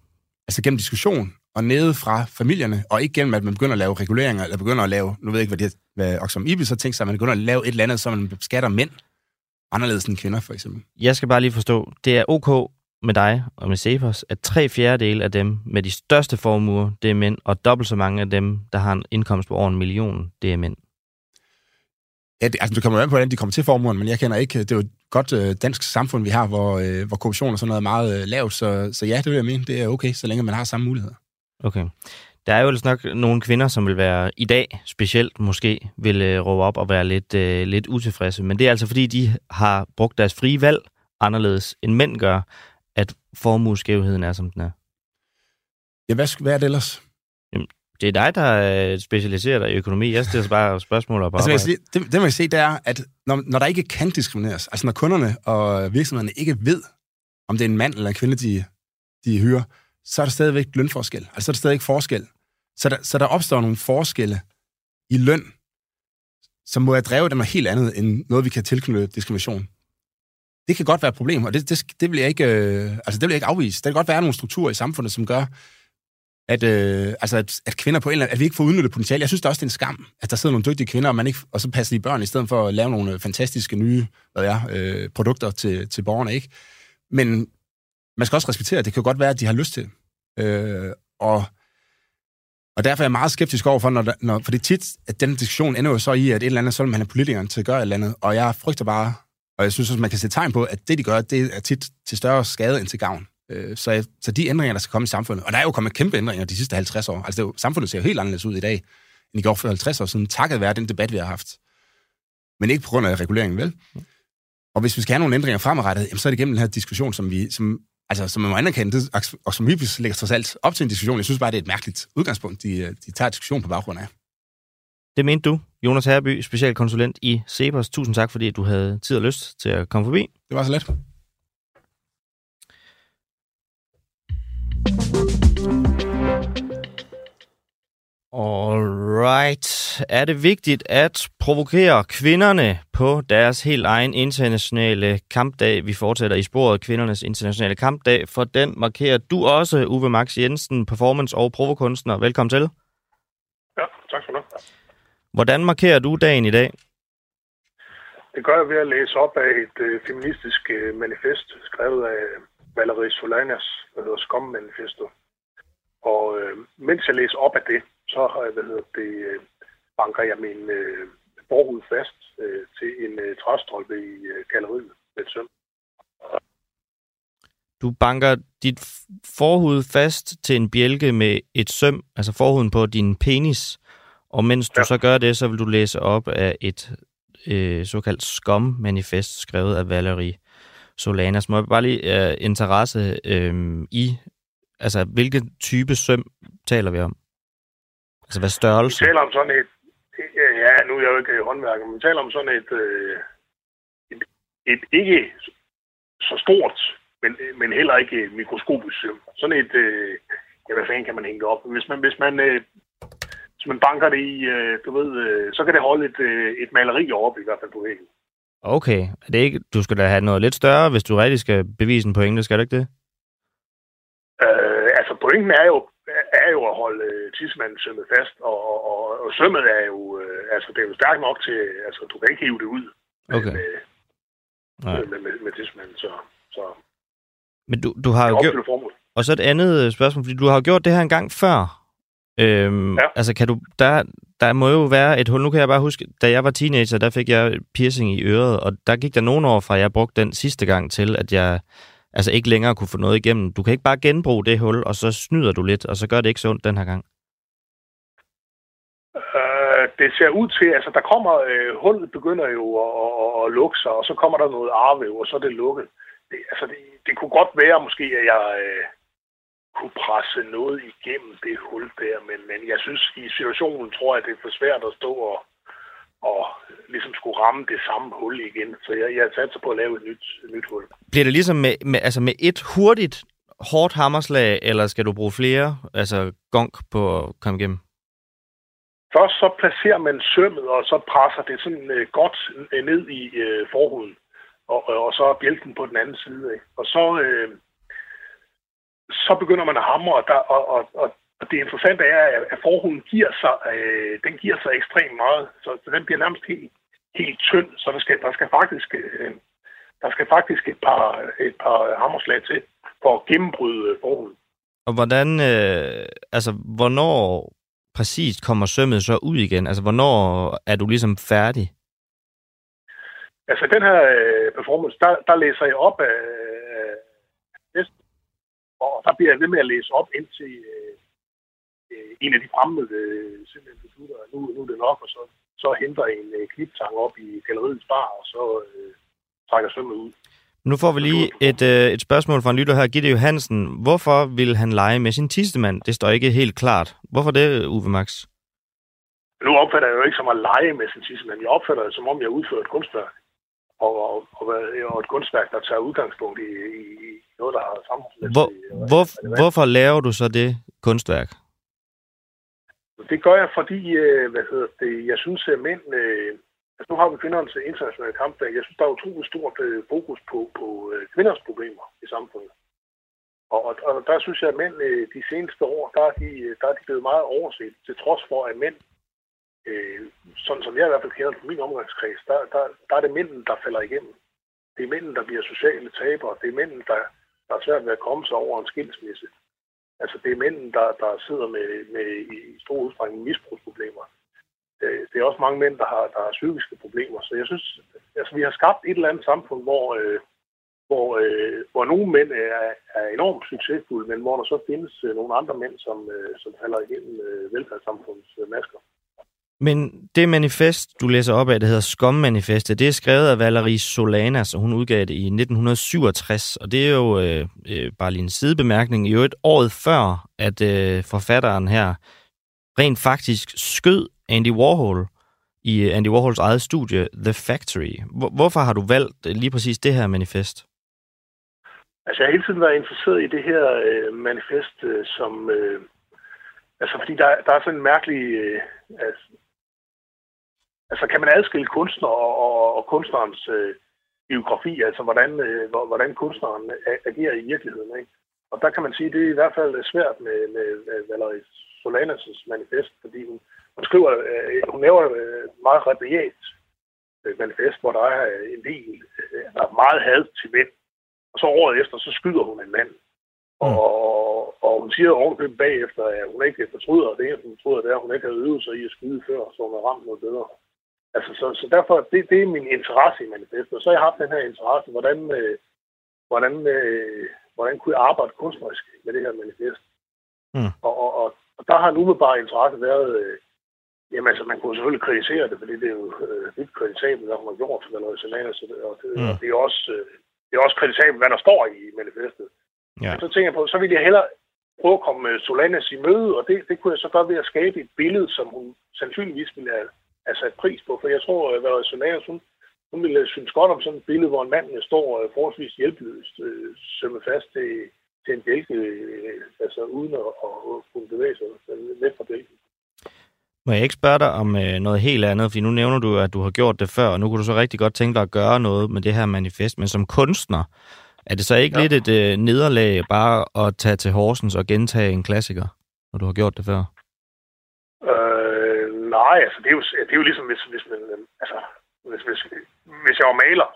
altså gennem diskussion og nede fra familierne, og ikke gennem, at man begynder at lave reguleringer, eller begynder at lave, nu ved jeg ikke, hvad, det, hvad Oxfam Ibis har tænkt sig, at man begynder at lave et eller andet, så man beskatter mænd anderledes end kvinder, for eksempel. jeg skal bare lige forstå, det er ok med dig og med Cepos, at tre fjerdedele af dem med de største formuer, det er mænd, og dobbelt så mange af dem, der har en indkomst på over en million, det er mænd. Ja, det, altså, det kommer an på, hvordan de kommer til formuerne, men jeg kender ikke, det er jo et godt øh, dansk samfund, vi har, hvor, øh, hvor korruption og sådan noget er meget øh, lavt, så, så ja, det vil jeg mene, det er okay, så længe man har samme muligheder. Okay. Der er jo ellers nok nogle kvinder, som vil være i dag specielt måske, vil øh, råbe op og være lidt, øh, lidt utilfredse. Men det er altså fordi, de har brugt deres frie valg anderledes end mænd gør, formueskævheden er, som den er. Ja, hvad, hvad er det ellers? Det er dig, der øh, specialiserer dig i økonomi. Jeg stiller bare spørgsmål op. Altså, sige, det, det, man kan se, det er, at når, når der ikke kan diskrimineres, altså når kunderne og virksomhederne ikke ved, om det er en mand eller en kvinde, de, de hyrer, så er der stadigvæk lønforskel. Altså så er der stadigvæk forskel. Så der, så der opstår nogle forskelle i løn, som må have drevet af helt andet end noget, vi kan tilknytte diskrimination. Det kan godt være et problem, og det, det, det, vil jeg ikke, øh, altså det vil jeg ikke afvise. Der kan godt være nogle strukturer i samfundet, som gør, at, øh, altså at, at kvinder på en eller anden, at vi ikke får udnyttet potentiale. Jeg synes det også, det er en skam, at der sidder nogle dygtige kvinder, og, man ikke, og så passer de børn, i stedet for at lave nogle øh, fantastiske nye hvad er, øh, produkter til, til borgerne. ikke. Men man skal også respektere, at det kan godt være, at de har lyst til. Øh, og, og derfor er jeg meget skeptisk overfor, når, der, når, for det er tit, at den diskussion ender jo så i, at et eller andet, så vil man have politikeren til at gøre et eller andet. Og jeg frygter bare, og jeg synes også, man kan se tegn på, at det, de gør, det er tit til større skade end til gavn. Øh, Så, så de ændringer, der skal komme i samfundet, og der er jo kommet kæmpe ændringer de sidste 50 år. Altså, det er jo, samfundet ser jo helt anderledes ud i dag, end i går for 50 år siden, takket være den debat, vi har haft. Men ikke på grund af reguleringen, vel? Og hvis vi skal have nogle ændringer fremadrettet, jamen, så er det gennem den her diskussion, som vi, som, altså, som man må anerkende, det, og som vi lægger trods alt op til en diskussion. Jeg synes bare, det er et mærkeligt udgangspunkt, de, øh, de tager diskussion på baggrund af. Det mente du, Jonas Herby, specialkonsulent i Cepos. Tusind tak, fordi du havde tid og lyst til at komme forbi. Det var så let. Alright. Er det vigtigt at provokere kvinderne på deres helt egen internationale kampdag? Vi fortsætter i sporet kvindernes internationale kampdag, for den markerer du også, Uwe Max Jensen, performance- og provokunstner. Velkommen til. Ja, tak for det. Hvordan markerer du dagen i dag? Det gør jeg ved at læse op af et øh, feministisk øh, manifest, skrevet af Valerie Solanas, der hedder Skom Manifesto. Og øh, mens jeg læser op af det, så har jeg, hvad hedder det, øh, banker jeg min øh, forhud fast øh, til en øh, træstolpe i øh, galleriet med et søm. Du banker dit forhud fast til en bjælke med et søm, altså forhuden på din penis, og mens du Ja. så gør det, så vil du læse op af et øh, såkaldt skom-manifest, skrevet af Valerie Solanas. Må jeg bare lige øh, interesse øh, i, altså hvilken type søm taler vi om? Altså hvad Vi størrelse? taler om sådan et, ja, nu er jeg jo ikke håndværker, men vi taler om sådan et, øh, et, et ikke så stort, men, men heller ikke mikroskopisk søm. Sådan et, øh, ja, hvad fanden kan man hænge op? Hvis man, hvis man, øh, hvis man banker det i, øh, du ved, øh, så kan det holde et, øh, et maleri op i hvert fald på væggen. Okay, er det ikke, du skal da have noget lidt større, hvis du rigtig skal bevise en pointe, skal du ikke det? Øh, altså pointen er jo, er jo at holde øh, tidsmanden sømmet fast, og, og, og, og sømmet er jo, øh, altså det er jo stærkt nok til, altså du kan ikke hive det ud med, Okay. med, med, med, med, med tidsmanden, så, så Men du, du har jo gjort. Og så et andet spørgsmål, fordi du har jo gjort det her en gang før. Øhm, Ja. Altså, kan du, der, der må jo være et hul. Nu kan jeg bare huske, da jeg var teenager, der fik jeg piercing i øret, og der gik der nogle år fra, at jeg brugte den sidste gang til, at jeg altså ikke længere kunne få noget igennem. Du kan ikke bare genbruge det hul, og så snyder du lidt, og så gør det ikke så ondt den her gang. Øh, det ser ud til, altså der kommer, øh, hullet begynder jo at, at, at, lukke sig, og så kommer der noget arvæv, og så er det lukket. Det, altså det, det kunne godt være måske, at jeg øh, kunne presse noget igennem det hul der, men, men jeg synes, i situationen tror jeg, det er for svært at stå og, og ligesom skulle ramme det samme hul igen. Så jeg, jeg satser på at lave et nyt, et nyt hul. Bliver det ligesom med, med, altså med et hurtigt, hårdt hammerslag, eller skal du bruge flere altså gong på at komme igennem? Først så placerer man sømmet, og så presser det sådan øh, godt øh, ned i øh, forhuden. Og, og, og så er bjælken på den anden side. Ikke? Og så, øh, så begynder man at hamre, og, der, og, og, og, og det interessante er, at, forhuden giver sig, øh, den giver sig ekstremt meget. Så, så den bliver nærmest helt, helt tynd, så der skal, der skal faktisk... Øh, der skal faktisk et par, et par hammerslag til for at gennembryde øh, forhuden. Og hvordan, øh, altså, hvornår præcis kommer sømmet så ud igen? Altså, hvornår er du ligesom færdig? Altså den her øh, performance, der, der læser jeg op af og der bliver jeg ved med at læse op indtil øh, en af de fremmede øh, simpelthen beslutter, at nu, nu er det nok, og så, så henter en øh, kniptang op i galleriets bar, og så øh, trækker sømmet ud. Nu får vi lige et, øh, et spørgsmål fra en lytter her, Gitte Johansen. Hvorfor vil han lege med sin tissemand? Det står ikke helt klart. Hvorfor det, Uwe Max? Nu opfatter jeg jo ikke som at lege med sin men jeg opfatter det som om, jeg udfører et kunstværk. Og, og, og, og et kunstværk, der tager udgangspunkt i, i noget, der har Hvor, samfundsmæssigt. hvor, relevans. hvorfor laver du så det kunstværk? Det gør jeg, fordi øh, hvad hedder det, jeg synes, at mænd... Øh, altså nu har vi kvindernes internationale kampdag. Jeg synes, der er utrolig stort øh, fokus på, på øh, kvinders problemer i samfundet. Og, og, og der synes jeg, at mænd øh, de seneste år, der er, de, der er de blevet meget overset, til trods for, at mænd, øh, sådan som jeg i hvert fald kender på min omgangskreds, der, der, der er det mænden, der falder igennem. Det er mænden, der bliver sociale tabere. Det er mænden, der, der er svært ved at komme sig over en skilsmisse. Altså, det er mænden, der, der sidder med, med i stor udstrækning misbrugsproblemer. Det, Det er også mange mænd, der har, der har psykiske problemer. Så jeg synes, altså, vi har skabt et eller andet samfund, hvor, øh, hvor, øh, hvor nogle mænd er, er enormt succesfulde, men hvor der så findes øh, nogle andre mænd, som, øh, som falder igennem øh, velfærdssamfundets øh, masker. Men det manifest, du læser op af, det hedder Skommanifestet, det er skrevet af Valerie Solanas, og hun udgav det i 1967. Og det er jo øh, øh, bare lige en sidebemærkning. I øvrigt et år før, at øh, forfatteren her rent faktisk skød Andy Warhol i øh, Andy Warhols eget studie, The Factory. Hvor, hvorfor har du valgt øh, lige præcis det her manifest? Altså, jeg har hele tiden været interesseret i det her øh, manifest, øh, som, øh, Altså, fordi der, der er sådan en mærkelig... Øh, altså, altså, kan man adskille kunstner og, og, og kunstnerens øh, biografi, altså hvordan, øh, hvordan kunstneren agerer i virkeligheden, ikke? Og der kan man sige, at det er i hvert fald svært med, med, med Valerie Solanas' manifest, fordi hun, hun skriver, øh, hun laver øh, meget rabiat øh, manifest, hvor der er en del, øh, der er meget had til mænd. Og så året efter, så skyder hun en mand. Mm. Og, og hun siger ovenkøbet bagefter, at hun ikke fortryder, det hun fortryder, det er, at hun ikke har øvet sig i at skyde før, så hun har ramt noget bedre. Altså, så, så derfor, det, det er min interesse i manifestet. Og så har jeg haft den her interesse, hvordan, øh, hvordan, øh, hvordan kunne jeg arbejde kunstnerisk med det her manifest. Mm. Og, og, og, og der har en umiddelbar interesse været, øh, jamen altså, man kunne selvfølgelig kritisere det, fordi det er jo øh, lidt kritisabelt, hvad hun har gjort, eller noget senatet, så det, og, det, mm. og det, er også, øh, det er også kritisabelt, hvad der står i manifestet. Ja. Men så tænker jeg på, så vil jeg hellere prøve at komme Solanas i møde, og det, det kunne jeg så gøre ved at skabe et billede, som hun sandsynligvis ville have, have sat pris på. For jeg tror, at hvad Solanas, hun, hun ville synes godt om sådan et billede, hvor en mand står øh, forholdsvis hjælpeløst, øh, sømmet fast til, til en bælke, øh, altså uden at, at kunne bevæge sig væk fra bælken. Må jeg ikke spørge dig om øh, noget helt andet? Fordi nu nævner du, at du har gjort det før, og nu kunne du så rigtig godt tænke dig at gøre noget med det her manifest. Men som kunstner, er det så ikke ja. lidt et øh, nederlag bare at tage til Horsens og gentage en klassiker, når du har gjort det før? Øh, nej, altså det er jo, det er jo ligesom, hvis, hvis man, øh, altså, hvis, hvis, hvis jeg var maler,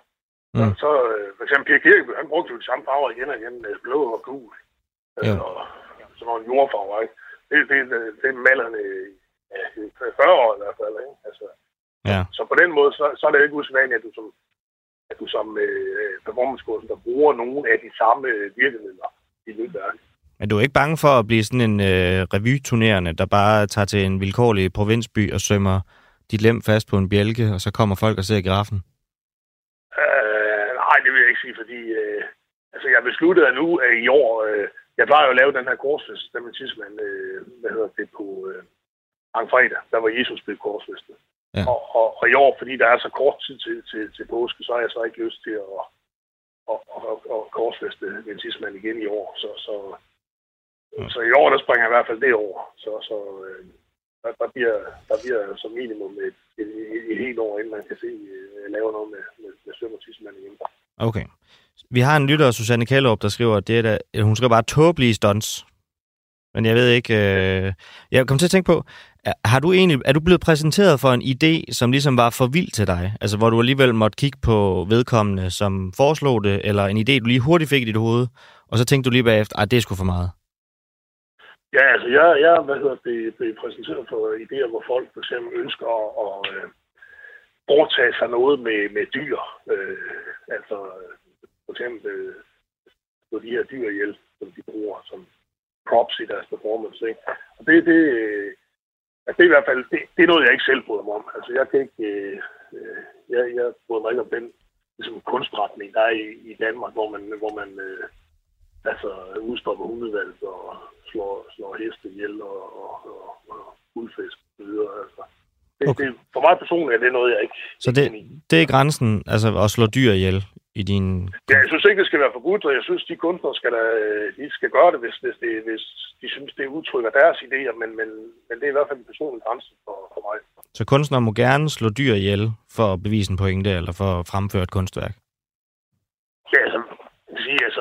mm. så, så øh, for eksempel Pierre Kirkeby, han brugte jo de samme farver igen og igen, blå og gul, ja. og sådan nogle jordfarver, ikke? Det, det, det, det malerne ja, 40 år i hvert fald, ikke? Altså, ja. Så på den måde, så, så er det jo ikke usædvanligt, at du som, at du som øh, performancekursen, der bruger nogle af de samme virkemidler i dit værk. Men du er ikke bange for at blive sådan en øh, revyturnerende, der bare tager til en vilkårlig provinsby og sømmer dit lem fast på en bjælke, og så kommer folk og ser grafen? Øh, nej, det vil jeg ikke sige, fordi øh, altså, jeg besluttede nu, at i år, øh, jeg plejer jo at lave den her korsfest, der med tidsmand, øh, hvad hedder det, på, øh, fredag, der var Jesus blevet korsfæstet. Ja. Og, og, og i år, fordi der er så kort tid til, til, til påske, så har jeg så ikke lyst til at, at, at, at, at korsfæste ventismand igen i år. Så, så, ja. så i år, der springer jeg i hvert fald det over. Så, så øh, der, der, bliver, der bliver som minimum et, et, et, et helt år, inden man kan se, uh, lave noget med, med, med søm og tidsmand igen. Okay. Vi har en lytter, Susanne Kallerup, der skriver, at det er da, hun skriver bare tåbelige stunts. Men jeg ved ikke... Øh... Jeg kom til at tænke på, har du egentlig, er du blevet præsenteret for en idé, som ligesom var for vild til dig? Altså, hvor du alligevel måtte kigge på vedkommende, som foreslog det, eller en idé, du lige hurtigt fik i dit hoved, og så tænkte du lige bagefter, at det er sgu for meget? Ja, altså, jeg, jeg hvad hedder det, blev præsenteret for idéer, hvor folk for eksempel ønsker at, at øh, overtage sig noget med, med dyr. Øh, altså, for eksempel øh, de her dyr ihjel, som de bruger som props i deres performance. Ikke? Og det, det, øh, altså det er i hvert fald, det, det er noget, jeg ikke selv bryder mig om. Altså jeg kan ikke, øh, øh, jeg, jeg bryder mig ikke om den ligesom, kunstretning, der er i, i Danmark, hvor man, hvor man øh, altså udstopper hundevalg og slår, slår heste ihjel og, og, og, og guldfisk og videre. Altså. Det, okay. det, for mig personligt er det noget, jeg ikke... Så det, det er grænsen, altså at slå dyr ihjel? i din... Ja, jeg synes ikke, det skal være forbudt, og jeg synes, de kunstnere skal, da, de skal gøre det, hvis, hvis, det, hvis de synes, det udtrykker deres idéer, men, men, men det er i hvert fald en personlig grænse for, for mig. Så kunstnere må gerne slå dyr ihjel for at bevise en pointe, eller for at fremføre et kunstværk?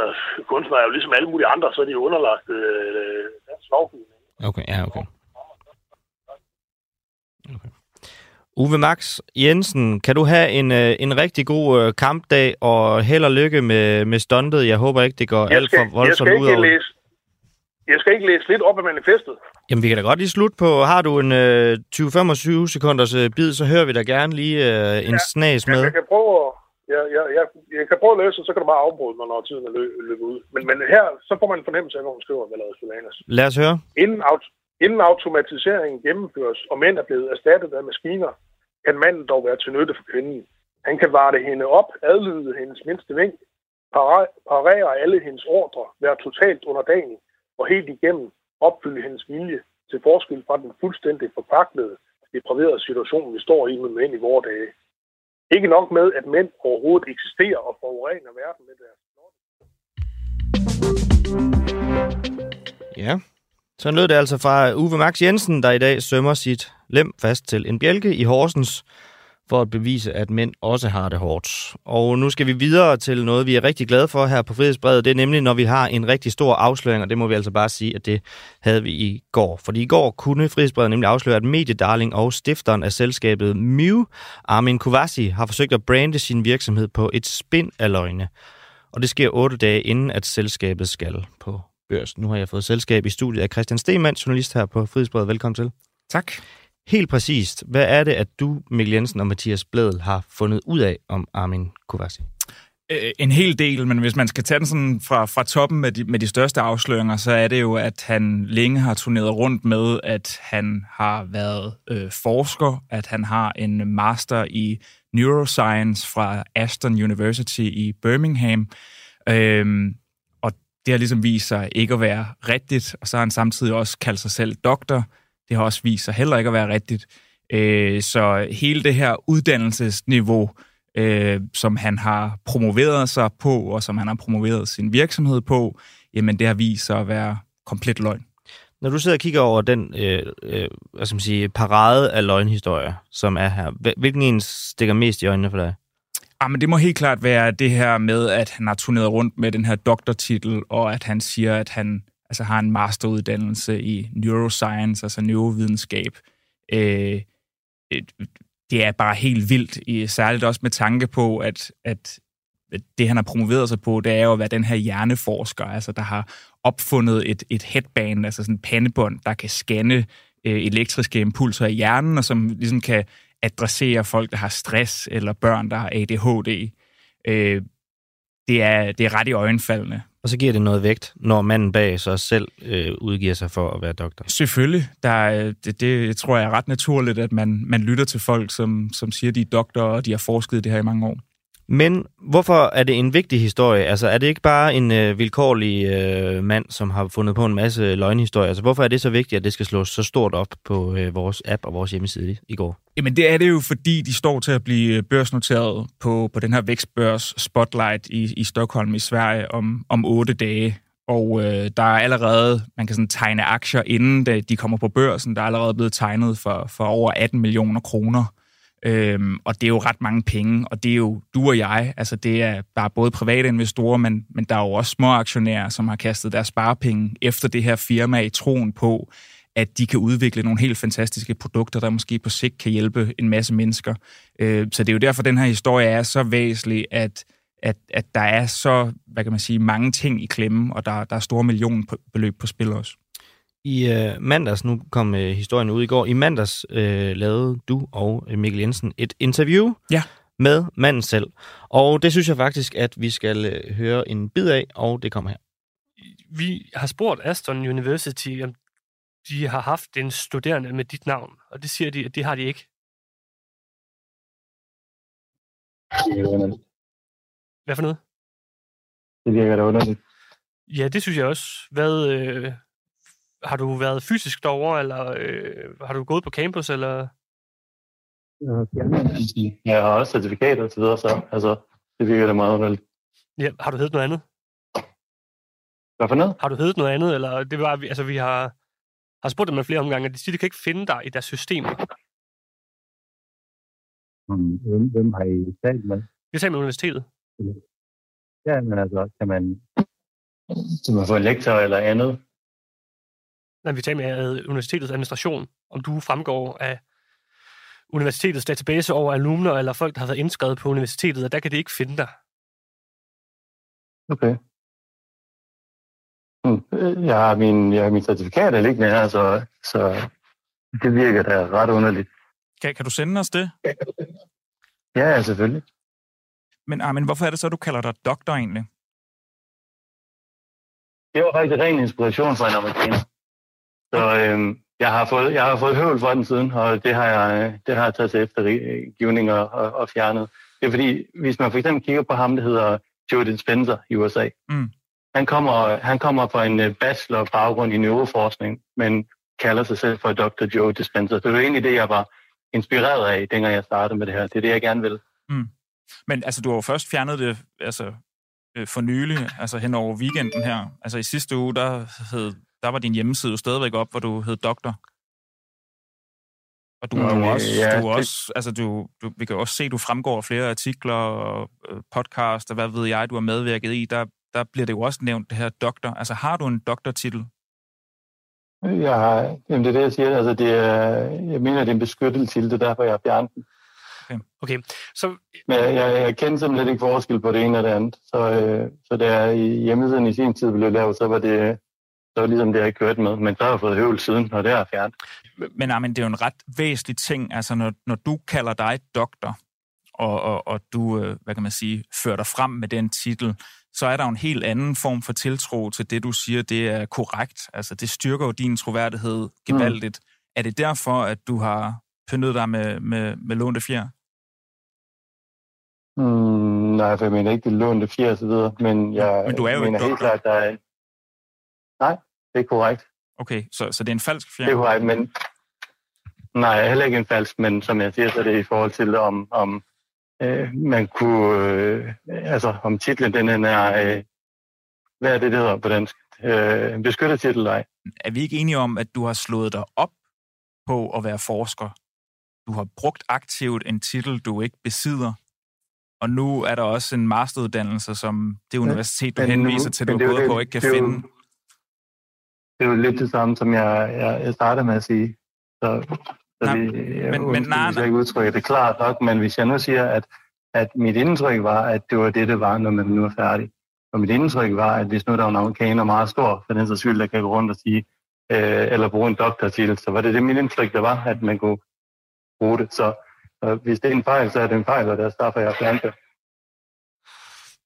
Altså, altså, kunstnere er jo ligesom alle mulige andre, så er de jo underlagt øh, dansk lovgivning. Okay, ja, okay. okay. Uwe Max Jensen, kan du have en, øh, en rigtig god øh, kampdag, og held og lykke med, med stuntet. Jeg håber ikke, det går skal, alt for voldsomt ud over. Læse, jeg skal ikke læse lidt op af manifestet. Jamen, vi kan da godt lige slutte på, har du en øh, 20-25 sekunders øh, bid, så hører vi da gerne lige øh, en ja, snas med. Jeg kan prøve at, jeg, jeg, jeg, jeg kan prøve at læse, så kan du bare afbryde mig, når tiden er lø, løbet ud. Men, men her, så får man en fornemmelse af, hvor man skriver, lader Solanas. Lad os høre. Inden, aut, inden automatiseringen gennemføres, og mænd er blevet erstattet af maskiner, kan manden dog være til nytte for kvinden. Han kan varte hende op, adlyde hendes mindste vink, parere alle hendes ordre, være totalt underdanig og helt igennem opfylde hendes vilje til forskel fra den fuldstændig forpaklede, depraverede situation, vi står i med mænd i vores dage. Ikke nok med, at mænd overhovedet eksisterer og forurener verden med deres Ja, Så lød det altså fra Uwe Max Jensen, der i dag sømmer sit lem fast til en bjælke i Horsens, for at bevise, at mænd også har det hårdt. Og nu skal vi videre til noget, vi er rigtig glade for her på Frihedsbrevet. Det er nemlig, når vi har en rigtig stor afsløring, og det må vi altså bare sige, at det havde vi i går. Fordi i går kunne Frihedsbrevet nemlig afsløre, at mediedarling og stifteren af selskabet Mew, Armin Kovasi, har forsøgt at brande sin virksomhed på et spind af løgne. Og det sker otte dage inden, at selskabet skal på børs. Nu har jeg fået selskab i studiet af Christian Stemann, journalist her på Frihedsbrevet. Velkommen til. Tak. Helt præcist, hvad er det, at du, Mikkel Jensen og Mathias Bledel har fundet ud af om Armin Kovacic? Øh, en hel del, men hvis man skal tage den sådan fra, fra toppen med de, med de største afsløringer, så er det jo, at han længe har turneret rundt med, at han har været øh, forsker, at han har en master i neuroscience fra Aston University i Birmingham, øhm, og det har ligesom vist sig ikke at være rigtigt, og så har han samtidig også kaldt sig selv doktor, det har også vist sig heller ikke at være rigtigt. Øh, så hele det her uddannelsesniveau, øh, som han har promoveret sig på, og som han har promoveret sin virksomhed på, jamen det har vist sig at være komplet løgn. Når du sidder og kigger over den øh, øh, hvad skal man sige, parade af løgnhistorier, som er her, hvilken en stikker mest i øjnene for dig? Ja, ah, det må helt klart være det her med, at han har turneret rundt med den her doktortitel, og at han siger, at han altså har en masteruddannelse i neuroscience, altså neurovidenskab. Øh, øh det er bare helt vildt, særligt også med tanke på, at, at det, han har promoveret sig på, det er jo at være den her hjerneforsker, altså der har opfundet et, et headband, altså sådan en pandebånd, der kan scanne øh, elektriske impulser i hjernen, og som ligesom kan adressere folk, der har stress, eller børn, der har ADHD. Øh, det, er, det er ret i øjenfaldende. Og så giver det noget vægt, når manden bag sig selv øh, udgiver sig for at være doktor. Selvfølgelig. Der er, det, det tror jeg er ret naturligt, at man, man lytter til folk, som, som siger, de er doktorer, og de har forsket det her i mange år. Men hvorfor er det en vigtig historie? Altså er det ikke bare en øh, vilkårlig øh, mand, som har fundet på en masse løgnhistorier? Altså hvorfor er det så vigtigt, at det skal slås så stort op på øh, vores app og vores hjemmeside i går? Jamen det er det jo, fordi de står til at blive øh, børsnoteret på, på den her vækstbørs Spotlight i, i Stockholm i Sverige om, om otte dage. Og øh, der er allerede, man kan sådan tegne aktier, inden de kommer på børsen. Der er allerede blevet tegnet for, for over 18 millioner kroner. Øhm, og det er jo ret mange penge, og det er jo du og jeg. Altså det er, der er både private investorer, men, men der er jo også små aktionærer, som har kastet deres sparepenge efter det her firma i troen på, at de kan udvikle nogle helt fantastiske produkter, der måske på sigt kan hjælpe en masse mennesker. Øh, så det er jo derfor, den her historie er så væsentlig, at, at, at der er så, hvad kan man sige, mange ting i klemme, og der, der er store millionbeløb på spil også. I øh, mandags, nu kom øh, historien ud i går, i mandags øh, lavede du og øh, Mikkel Jensen et interview ja. med manden selv. Og det synes jeg faktisk, at vi skal øh, høre en bid af, og det kommer her. Vi har spurgt Aston University, om de har haft en studerende med dit navn, og det siger de, at det har de ikke. Hvad for noget? Det virker da underligt. Ja, det synes jeg også. Hvad, øh, har du været fysisk derovre, eller øh, har du gået på campus, eller? Jeg har også certifikater og så videre, så altså, det virker da meget underligt. Ja, har du heddet noget andet? Hvad for noget? Har du heddet noget andet, eller det var, altså vi har, har spurgt dem med flere omgange, og de siger, de kan ikke finde dig i deres system. Hvem, hvem har I talt med? Vi har talt med universitetet. Ja, men altså, kan man, kan man få en lektor eller andet? Når vi taler med universitetets administration, om du fremgår af universitetets database over alumner eller folk, der har været indskrevet på universitetet, og der kan det ikke finde dig. Okay. Hmm. Jeg har min, jeg har min certifikat liggende her, så, så det virker da ret underligt. Kan, kan du sende os det? Ja, selvfølgelig. Men, ah, men hvorfor er det så, at du kalder dig doktor egentlig? Det var faktisk ren inspiration fra en amerikaner. Så øh, jeg, har fået, jeg har fået høvl for den siden, og det har jeg, det har jeg taget til eftergivning og, og, og fjernet. Det er fordi, hvis man for eksempel kigger på ham, der hedder Joe Dispenza i USA, mm. han, kommer, han kommer fra en øh, bachelor baggrund i neuroforskning, men kalder sig selv for Dr. Joe Dispenza. Så det er egentlig det, jeg var inspireret af, dengang jeg startede med det her. Det er det, jeg gerne vil. Mm. Men altså, du har jo først fjernet det altså, øh, for nylig, altså hen over weekenden her. Altså i sidste uge, der hed der var din hjemmeside jo stadigvæk op, hvor du hed doktor. Og du er jo også, ja, du er det- også altså du, du, vi kan jo også se, at du fremgår af flere artikler og øh, podcast, og hvad ved jeg, du har medvirket i. Der, der bliver det jo også nævnt, det her doktor. Altså har du en doktortitel? Jeg har, jamen det er det, jeg siger. Altså, det er, jeg mener, det er en beskyttelse til det, er derfor jeg har fjernet den. Okay, så Men jeg, jeg, jeg kender simpelthen ikke forskel på det ene og det andet. Så, øh, så da hjemmesiden i sin tid blev lavet, så var det, så var det ligesom det, jeg kørte med. Men så har jeg fået høvel siden, og det har jeg fjernet. Men, Armin, det er jo en ret væsentlig ting, altså når, når du kalder dig doktor, og, og, og du, øh, hvad kan man sige, fører dig frem med den titel, så er der jo en helt anden form for tiltro til det, du siger, det er korrekt. Altså, det styrker jo din troværdighed gevaldigt. Mm. Er det derfor, at du har pyntet dig med, med, med lånte fjer? Mm, nej, for jeg mener ikke, det lånte fjer og så videre. Men jeg Men du er jo mener ikke helt klart, der er... Nej, det er korrekt. Okay, så, så det er en falsk fjer? Det er korrekt, men... Nej, heller ikke en falsk, men som jeg siger, så er det i forhold til, om, om øh, man kunne... Øh, altså, om titlen, den er... Øh, hvad er det, det hedder på dansk? Øh, en beskyttet titel, nej. Er vi ikke enige om, at du har slået dig op på at være forsker? Du har brugt aktivt en titel, du ikke besidder, og nu er der også en masteruddannelse, som det universitet, du Men nu- henviser til, du jo gået på, ikke kan det er jo- finde. Det er jo lidt det samme, som jeg, jeg, jeg startede med at sige. Så, så Nej, det, jeg, men- men, nej, hvis jeg ikke udtrykker det klart nok, men hvis jeg nu siger, at, at mit indtryk var, at det var det, det var, når man nu er færdig. Og mit indtryk var, at hvis nu der var en amerikaner meget stor, for den så skyld, der kan gå rundt og sige, øh, eller bruge en doktortitel, så var det det, mit indtryk, der var, at man kunne bruge det. Så øh, hvis det er en fejl, så er det en fejl, og det er derfor, jeg fjernet det.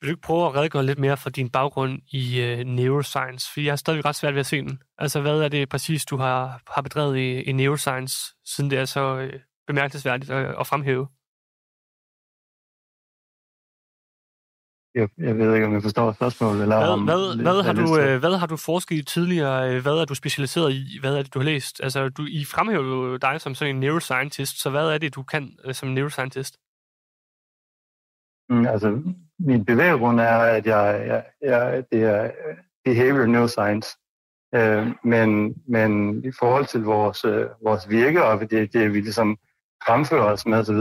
Vil du ikke prøve at redegøre lidt mere for din baggrund i øh, neuroscience? For jeg har stadig ret svært ved at se den. Altså, hvad er det præcis, du har, har bedrevet i, i neuroscience, siden det er så øh, bemærkelsesværdigt at, at fremhæve? Jeg, jeg ved ikke, om jeg forstår spørgsmålet. Eller Hvad, om, hvad, hvad, har du, øh, hvad har du forsket i tidligere? Øh, Hvad er du specialiseret i? Hvad er det, du har læst? Altså, du, I fremhæver jo dig som sådan en neuroscientist, så hvad er det, du kan øh, som neuroscientist? Mm, altså, min bevæggrund er, at jeg, jeg, jeg, det er øh, behavioral neuroscience. Øh, men, men i forhold til vores, øh, vores virke, og det, det vi ligesom fremfører os med osv.,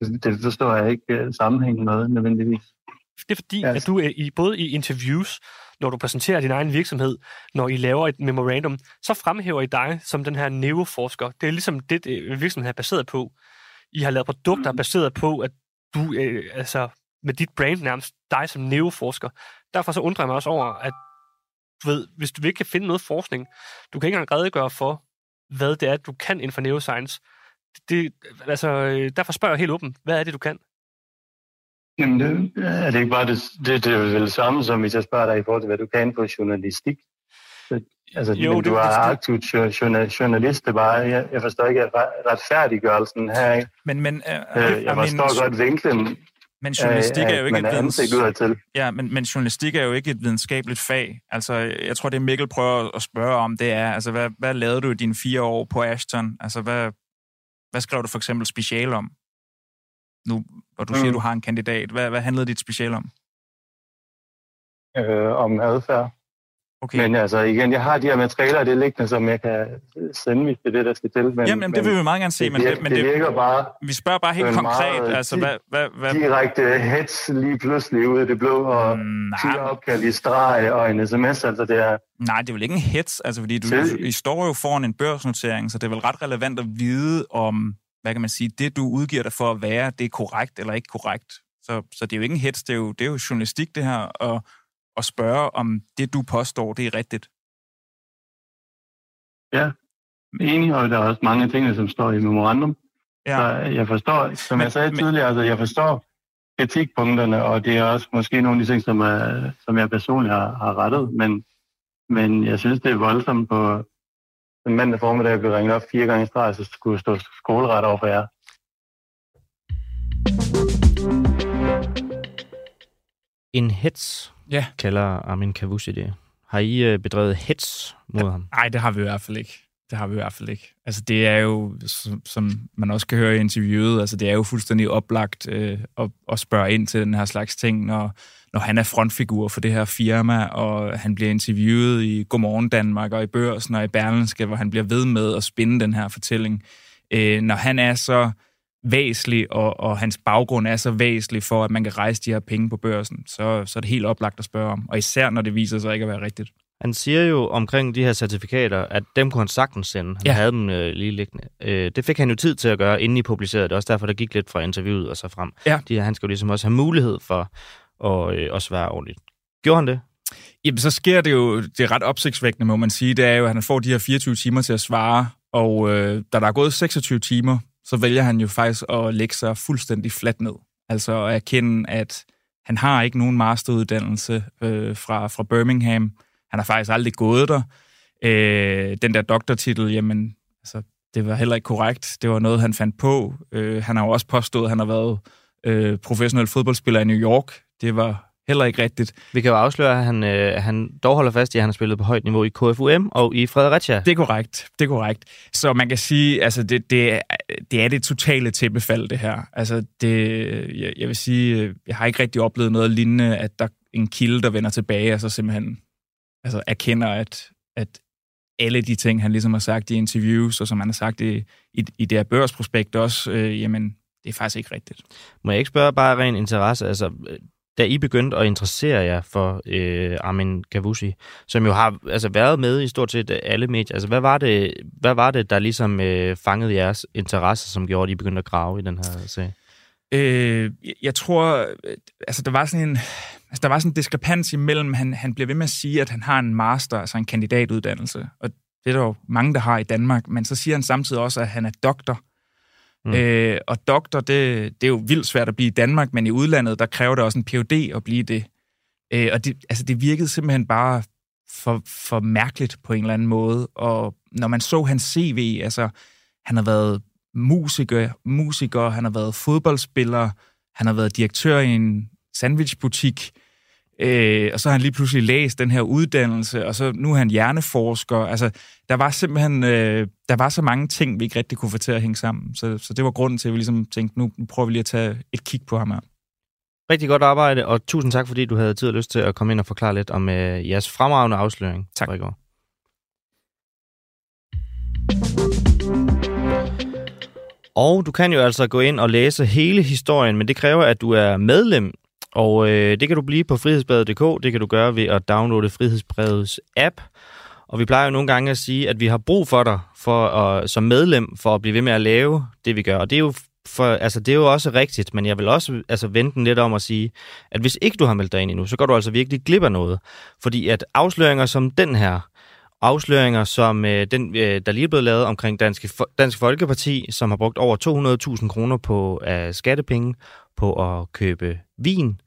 det, det forstår jeg ikke øh, sammenhængen med nødvendigvis. Det er fordi, Ja. at du er i, både i interviews, når du præsenterer din egen virksomhed, når I laver et memorandum, så fremhæver I dig som den her neuroforsker. Det er ligesom det, det virksomheden er baseret på. I har lavet produkter baseret på, at du, øh, altså med dit brand nærmest, dig som neuroforsker. Derfor så undrer jeg mig også over, at du ved, hvis du ikke kan finde noget forskning, du kan ikke engang redegøre for, hvad det er, du kan inden for neuroscience. Det, altså, øh, derfor spørger jeg helt åbent, hvad er det, du kan? Jamen, det, er det ikke bare det, det, det er vel det samme, som hvis jeg spørger dig i forhold til, hvad du kan på journalistik? Så, altså, Jo, men det- du er det- aktiv jo- journal- journalist, det er bare, jeg, jeg forstår ikke re- retfærdiggørelsen her, ikke? Men, men, øh, Øh, jeg forstår godt vinklen, men journalistik er jo ikke et videns... udadtil. Ja, men, men journalistik er jo ikke et videnskabeligt fag. Altså, jeg tror, det Mikkel prøver at spørge om, det er, altså, hvad, hvad lavede du i dine fire år på Ashton? Altså, hvad, hvad skrev du for eksempel special om? Nu, hvor du mm. siger, du har en kandidat. Hvad, hvad handlede dit special om? øh, om adfærd. Okay. Men altså igen, jeg har de her materialer, det liggende, som jeg kan sende, hvis det er det, der skal til. Men, Jamen, jamen, det vil vi meget gerne se, det, men, det, men det, det, virker bare vi spørger bare helt konkret. meget Altså, di- hvad, hvad, hvad, direkte hets lige pludselig ud af det blå, og Mm, 10 nej, opkald i streg og en sms. Altså det er, nej, det er vel ikke en hets, altså, fordi du, Selv- I står jo foran en børsnotering, så det er vel ret relevant at vide om, hvad kan man sige, det du udgiver dig for at være, det er korrekt eller ikke korrekt. Så, så det er jo ikke en hets, det er jo, det er jo journalistik det her, og, og spørge om det du påstår, det er rigtigt. enig, og der er også mange ting, som står i memorandum. Ja. Så jeg forstår, som Men- jeg sagde men- tidligere, altså jeg forstår kritikpunkterne, og det er også måske nogle af de ting, som, er, som jeg personligt har, har rettet, men, men jeg synes, det er voldsomt på en mandag formiddag, jeg blev ringet op fire gange i streg, så skulle jeg stå skoleret over for jer. En hets, Ja. kalder Armin Kavusi det. Har I øh, bedrevet hets mod ham? Nej, det har vi i hvert fald ikke. det har vi i hvert fald ikke. Altså det er jo, som, som man også kan høre i interviewet, altså det er jo fuldstændig oplagt øh, at, at spørge ind til den her slags ting, når, når han er frontfigur for det her firma, og han bliver interviewet i Godmorgen Danmark og i Børsen og i Berlinske, hvor han bliver ved med at spinde den her fortælling. Øh, når han er så væsentlig, og, og hans baggrund er så væsentlig for, at man kan rejse de her penge på børsen, så, så er det helt oplagt at spørge om. Og især når det viser sig ikke at være rigtigt. Han siger jo omkring de her certifikater, at dem kunne han sagtens sende. Han ja. havde dem øh, lige liggende. Øh, det fik han jo tid til at gøre, inden I publicerede det. Også derfor, der gik lidt fra interviewet og så frem. Ja. De, han skal jo ligesom også have mulighed for at øh, også være ordentligt. Gjorde han det? Jamen, så sker det jo, det er ret opsigtsvækkende, må man sige, det er jo, at han får de her 24 timer til at svare, og øh, da der er gået 26 timer, så vælger han jo faktisk at lægge sig fuldstændig fladt ned. Altså at erkende, at han har ikke nogen masteruddannelse øh, fra, fra Birmingham. Han har faktisk aldrig gået der. Øh, den der doktortitel, jamen, altså, det var heller ikke korrekt. Det var noget, han fandt på. Øh, han har jo også påstået, at han har været øh, professionel fodboldspiller i New York. Det var heller ikke rigtigt. Vi kan jo afsløre, at han, øh, han dog holder fast i, at han har spillet på højt niveau i KFUM og i Fredericia. Det er korrekt. Det er korrekt. Så man kan sige, altså det, det, er, det er det totale tæppefald, det her. Altså det, jeg, jeg vil sige, jeg har ikke rigtig oplevet noget lignende, at der en kilde, der vender tilbage, og så simpelthen altså erkender, at, at alle de ting, han ligesom har sagt i interviews, og som han har sagt i, i, i det her børsprospekt også, øh, jamen, det er faktisk ikke rigtigt. Må jeg ikke spørge bare ren interesse? Altså, da I begyndte at interessere jer for øh, Armin Kavusi, som jo har altså, været med i stort set alle medier, altså hvad var det, hvad var det der ligesom øh, fangede jeres interesse, som gjorde, at I begyndte at grave i den her sag? Øh, jeg tror, øh, altså der var sådan en, altså der var sådan en diskrepans imellem, han, han bliver ved med at sige, at han har en master, altså en kandidatuddannelse, og det er der jo mange, der har i Danmark, men så siger han samtidig også, at han er doktor. Mm. Øh, og doktor, det, det er jo vildt svært at blive i Danmark, men i udlandet, der kræver det også en Ph.D. at blive det. Øh, og det, altså, det virkede simpelthen bare for, for mærkeligt på en eller anden måde. Og når man så hans CV, altså, han har været musiker, musiker, han har været fodboldspiller, han har været direktør i en sandwichbutik, Øh, og så har han lige pludselig læst den her uddannelse, og så nu er han hjerneforsker. Altså, der var simpelthen øh, der var så mange ting, vi ikke rigtig kunne få til at hænge sammen. Så, så det var grunden til, at vi ligesom tænkte, nu, prøver vi lige at tage et kig på ham her. Rigtig godt arbejde, og tusind tak, fordi du havde tid og lyst til at komme ind og forklare lidt om øh, jeres fremragende afsløring. Tak. For i går. Og du kan jo altså gå ind og læse hele historien, men det kræver, at du er medlem og øh, det kan du blive på frihedsbrevet.dk. Det kan du gøre ved at downloade Frihedsbrevets app. Og vi plejer jo nogle gange at sige, at vi har brug for dig for at, som medlem for at blive ved med at lave det, vi gør. Og det er jo for, altså, det er jo også rigtigt, men jeg vil også altså, vente den lidt om at sige, at hvis ikke du har meldt dig ind endnu, så går du altså virkelig glip af noget. Fordi at afsløringer som den her, afsløringer som øh, den, øh, der lige er blevet lavet omkring Dansk, Dansk Folkeparti, som har brugt over 200.000 kroner på øh, skattepenge på at købe vin,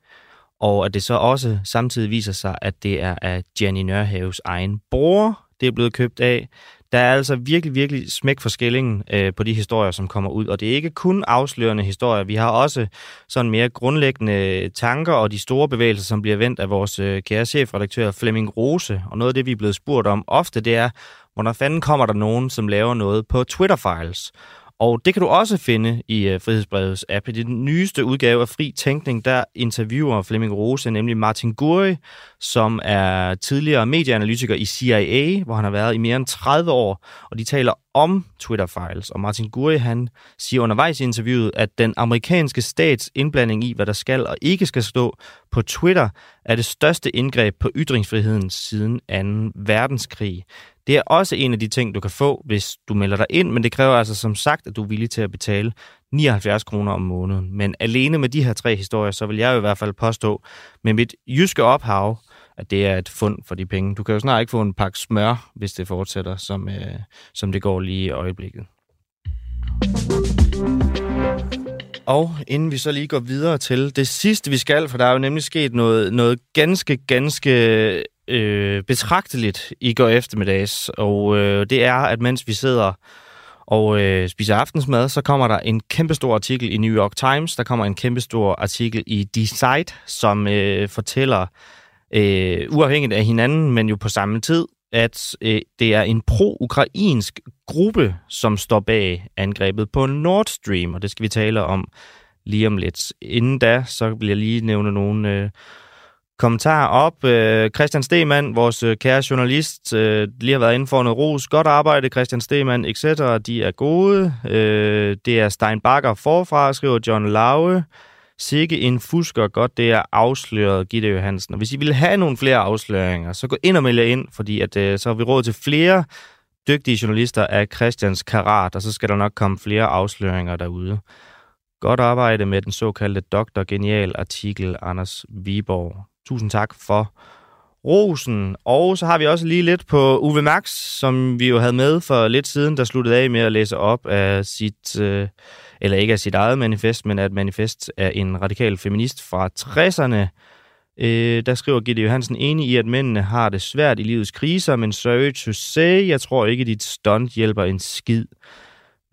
og at det så også samtidig viser sig, at det er af Jenny Nørhaves egen bror, det er blevet købt af. Der er altså virkelig, virkelig smæk for skillingen øh, på de historier, som kommer ud, og det er ikke kun afslørende historier. Vi har også sådan mere grundlæggende tanker og de store bevægelser, som bliver vendt af vores øh, kære chefredaktør Flemming Rose, og noget af det, vi er blevet spurgt om ofte, det er, hvornår fanden kommer der nogen, som laver noget på Twitter-files? Og det kan du også finde i uh, Frihedsbrevets app. I den nyeste udgave af Fri Tænkning, der interviewer Flemming Rose nemlig Martin Guri, som er tidligere medieanalytiker i CIA, hvor han har været i mere end 30 år, og de taler om Twitter-files. Og Martin Guri, han siger undervejs i interviewet, at den amerikanske stats indblanding i, hvad der skal og ikke skal stå på Twitter, er det største indgreb på ytringsfriheden siden 2. verdenskrig. Det er også en af de ting, du kan få, hvis du melder dig ind, men det kræver altså som sagt, at du er villig til at betale 79 kroner om måneden. Men alene med de her tre historier, så vil jeg jo i hvert fald påstå med mit jyske ophav, at det er et fund for de penge. Du kan jo snart ikke få en pakke smør, hvis det fortsætter, som, øh, som det går lige i øjeblikket. Og inden vi så lige går videre til det sidste, vi skal, for der er jo nemlig sket noget, noget ganske, ganske øh, betragteligt i går eftermiddags, og øh, det er, at mens vi sidder og øh, spiser aftensmad, så kommer der en kæmpestor artikel i New York Times, der kommer en kæmpestor artikel i Decide, som øh, fortæller, øh, uafhængigt af hinanden, men jo på samme tid, at øh, det er en pro-ukrainsk gruppe, som står bag angrebet på Nord Stream, og det skal vi tale om lige om lidt. Inden da, så vil jeg lige nævne nogle øh, kommentarer op. Øh, Christian Stemann, vores øh, kære journalist, øh, lige har været inde for noget ros. Godt arbejde, Christian Stemann, etc. De er gode. Øh, det er Stein Bakker forfra, skriver John Laue. Sikke en fusker, godt det er afsløret, Gitte Johansen. Og hvis I vil have nogle flere afsløringer, så gå ind og meld jer ind, fordi at, øh, så har vi råd til flere dygtige journalister af Christians karat, og så skal der nok komme flere afsløringer derude. Godt arbejde med den såkaldte Dr. Genial artikel, Anders Viborg. Tusind tak for rosen. Og så har vi også lige lidt på Uwe Max, som vi jo havde med for lidt siden, der sluttede af med at læse op af sit, øh, eller ikke af sit eget manifest, men af et manifest af en radikal feminist fra 60'erne. Øh, der skriver Gitte Johansen enig i, at mændene har det svært i livets kriser, men sorry to say, jeg tror ikke, dit stunt hjælper en skid.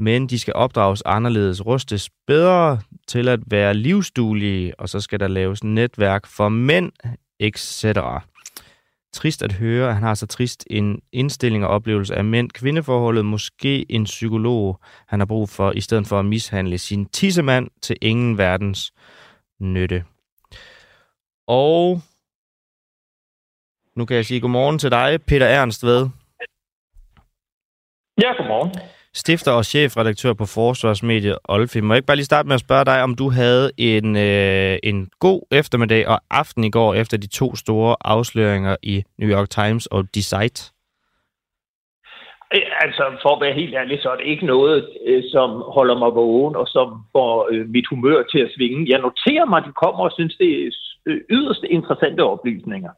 Men de skal opdrages anderledes, rustes bedre til at være livsduelige, og så skal der laves netværk for mænd, etc. Trist at høre, at han har så trist en indstilling og oplevelse af mænd-kvindeforholdet. Måske en psykolog, han har brug for, i stedet for at mishandle sin tissemand til ingen verdens nytte. Og nu kan jeg sige godmorgen til dig, Peter Ernst ved. Ja, godmorgen. Stifter og chefredaktør på Forsvarsmediet Olfi. Må jeg ikke bare lige starte med at spørge dig, om du havde en, øh, en god eftermiddag og aften i går efter de to store afsløringer i New York Times og The Site? Altså, for at være helt ærlig, så er det ikke noget, øh, som holder mig vågen og som får øh, mit humør til at svinge. Jeg noterer mig, at de kommer og synes, det er yderst interessante oplysninger.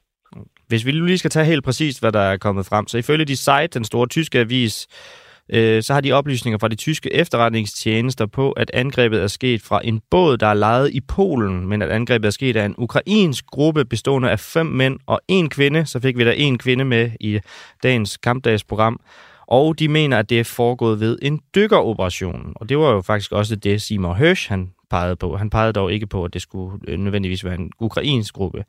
Hvis vi lige skal tage helt præcist, hvad der er kommet frem, så ifølge De Site, den store tyske avis, øh, så har de oplysninger fra de tyske efterretningstjenester på, at angrebet er sket fra en båd, der er lejet i Polen, men at angrebet er sket af en ukrainsk gruppe bestående af fem mænd og en kvinde. Så fik vi der en kvinde med i dagens kampdagsprogram. Og de mener, at det er foregået ved en dykkeroperation. Og det var jo faktisk også det, Simon Hirsch han pegede på. Han pegede dog ikke på, at det skulle øh, nødvendigvis være en ukrainsk gruppe.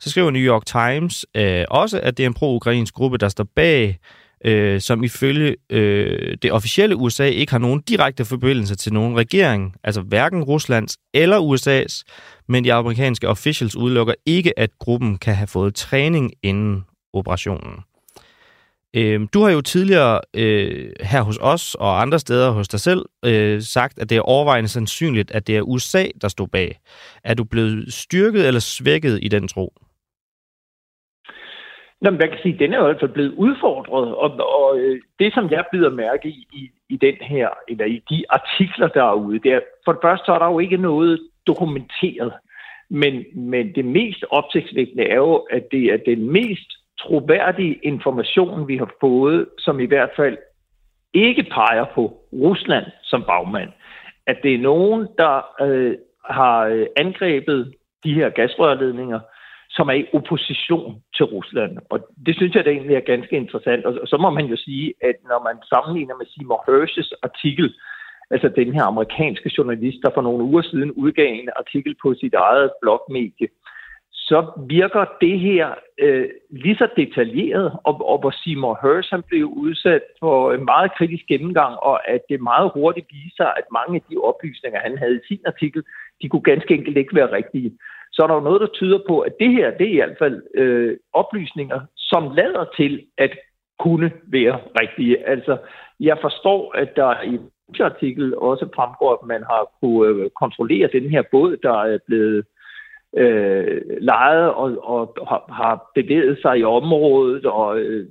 Så skriver New York Times øh, også, at det er en pro-ukrainsk gruppe, der står bag øh, som ifølge øh, det officielle USA ikke har nogen direkte forbindelse til nogen regering, altså hverken Ruslands eller USA's, men de amerikanske officials udelukker ikke, at gruppen kan have fået træning inden operationen. Øh, du har jo tidligere øh, her hos os og andre steder hos dig selv øh, sagt, at det er overvejende sandsynligt, at det er USA, der stod bag. Er du blevet styrket eller svækket i den tro? Nå, men man kan sige, den er jo altså blevet udfordret, og, og øh, det, som jeg bider mærke i, i, i den her, eller i de artikler, der er ude, det er, for det første så er der jo ikke noget dokumenteret, men, men det mest opsigtsvækkende er jo, at det er den mest troværdige information, vi har fået, som i hvert fald ikke peger på Rusland som bagmand. At det er nogen, der øh, har øh, angrebet de her gasrørledninger, som er i opposition til Rusland. Og det synes jeg det egentlig er ganske interessant. Og så må man jo sige, at når man sammenligner med Seymour Hersh's artikel, altså den her amerikanske journalist, der for nogle uger siden udgav en artikel på sit eget blogmedie, så virker det her øh, lige så detaljeret, og, og hvor Seymour Hersh han blev udsat for en meget kritisk gennemgang, og at det meget hurtigt viser, at mange af de oplysninger, han havde i sin artikel, de kunne ganske enkelt ikke være rigtige så er der jo noget, der tyder på, at det her, det er i hvert fald øh, oplysninger, som lader til at kunne være rigtige. Altså, jeg forstår, at der i en artikel også fremgår, at man har kunne øh, kontrollere den her båd, der er blevet øh, lejet og, og har bevæget sig i området, og øh,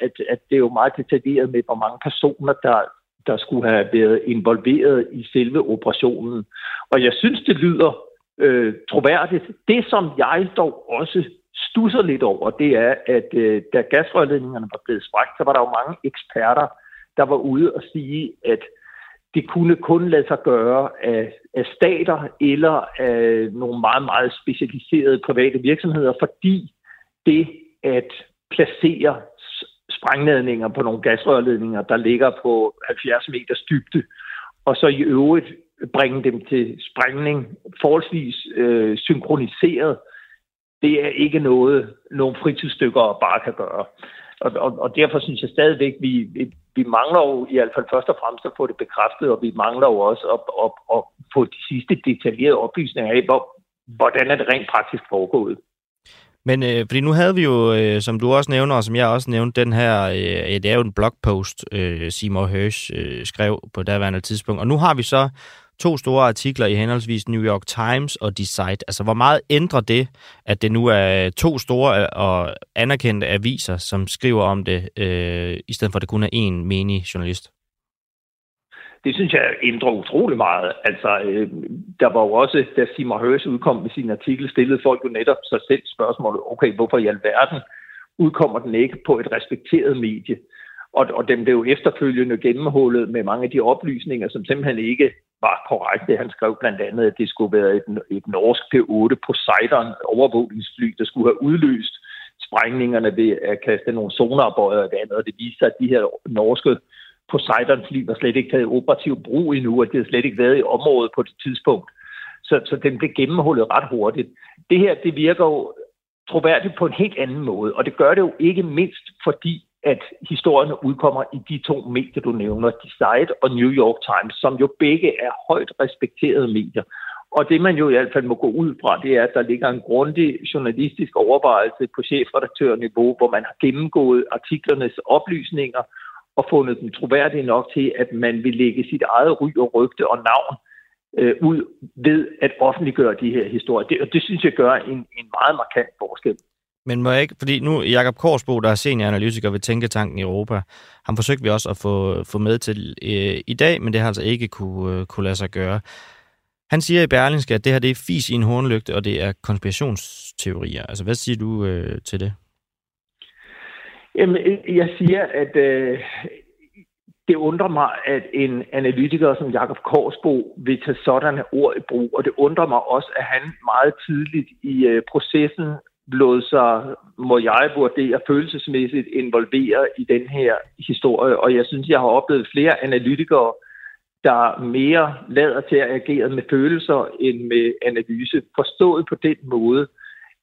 at, at det er jo meget detaljeret med, hvor mange personer, der, der skulle have været involveret i selve operationen. Og jeg synes, det lyder øh, troværdigt. Det, som jeg dog også stusser lidt over, det er, at øh, da gasrørledningerne var blevet sprængt, så var der jo mange eksperter, der var ude og sige, at det kunne kun lade sig gøre af, af stater eller af nogle meget, meget specialiserede private virksomheder, fordi det at placere sprængladninger på nogle gasrørledninger, der ligger på 70 meters dybde, og så i øvrigt bringe dem til sprængning forholdsvis øh, synkroniseret, det er ikke noget, nogle fritidsstykker bare kan gøre. Og, og, og derfor synes jeg stadigvæk, vi, vi mangler jo i hvert fald først og fremmest at få det bekræftet, og vi mangler jo også at, at, at få de sidste detaljerede oplysninger af, hvor, hvordan er det rent praktisk foregået. Men øh, fordi nu havde vi jo, øh, som du også nævner, og som jeg også nævnte, den her, øh, det er jo en blogpost, øh, Seymour Hersh øh, skrev på daværende tidspunkt. Og nu har vi så to store artikler i henholdsvis New York Times og The Site. Altså, hvor meget ændrer det, at det nu er to store øh, og anerkendte aviser, som skriver om det, øh, i stedet for at det kun er én menig journalist? det synes jeg ændrer utrolig meget. Altså, øh, der var jo også, da Simon Hørs udkom med sin artikel, stillede folk jo netop sig selv spørgsmålet, okay, hvorfor i alverden udkommer den ikke på et respekteret medie? Og, og den blev jo efterfølgende gennemhullet med mange af de oplysninger, som simpelthen ikke var korrekte. Han skrev blandt andet, at det skulle være et, et norsk P-8 Poseidon overvågningsfly, der skulle have udløst sprængningerne ved at kaste nogle sonarbøjer og det andet. Og det viste sig, at de her norske Poseidon-fly var slet ikke taget operativ brug endnu, og det havde slet ikke været i området på det tidspunkt. Så, så den blev gennemhullet ret hurtigt. Det her, det virker jo troværdigt på en helt anden måde, og det gør det jo ikke mindst, fordi at historierne udkommer i de to medier, du nævner, Decide og New York Times, som jo begge er højt respekterede medier. Og det man jo i hvert fald må gå ud fra, det er, at der ligger en grundig journalistisk overvejelse på chefredaktørniveau, hvor man har gennemgået artiklernes oplysninger og fundet dem troværdige nok til, at man vil lægge sit eget ry og rygte og navn øh, ud ved at offentliggøre de her historier. Det, og det synes jeg gør en, en meget markant forskel. Men må jeg ikke, fordi nu Jakob Korsbo, der er senioranalytiker ved Tænketanken i Europa, han forsøgte vi også at få, få med til øh, i dag, men det har altså ikke kunne, øh, kunne lade sig gøre. Han siger i Berlingske, at det her det er fis i en hornlygte, og det er konspirationsteorier. Altså, hvad siger du øh, til det? Jamen, jeg siger, at øh, det undrer mig, at en analytiker som Jakob Korsbo vil tage sådanne ord i brug, og det undrer mig også, at han meget tidligt i øh, processen lod sig, må jeg vurdere, følelsesmæssigt involvere i den her historie. Og jeg synes, jeg har oplevet flere analytikere, der mere lader til at agere med følelser end med analyse. Forstået på den måde,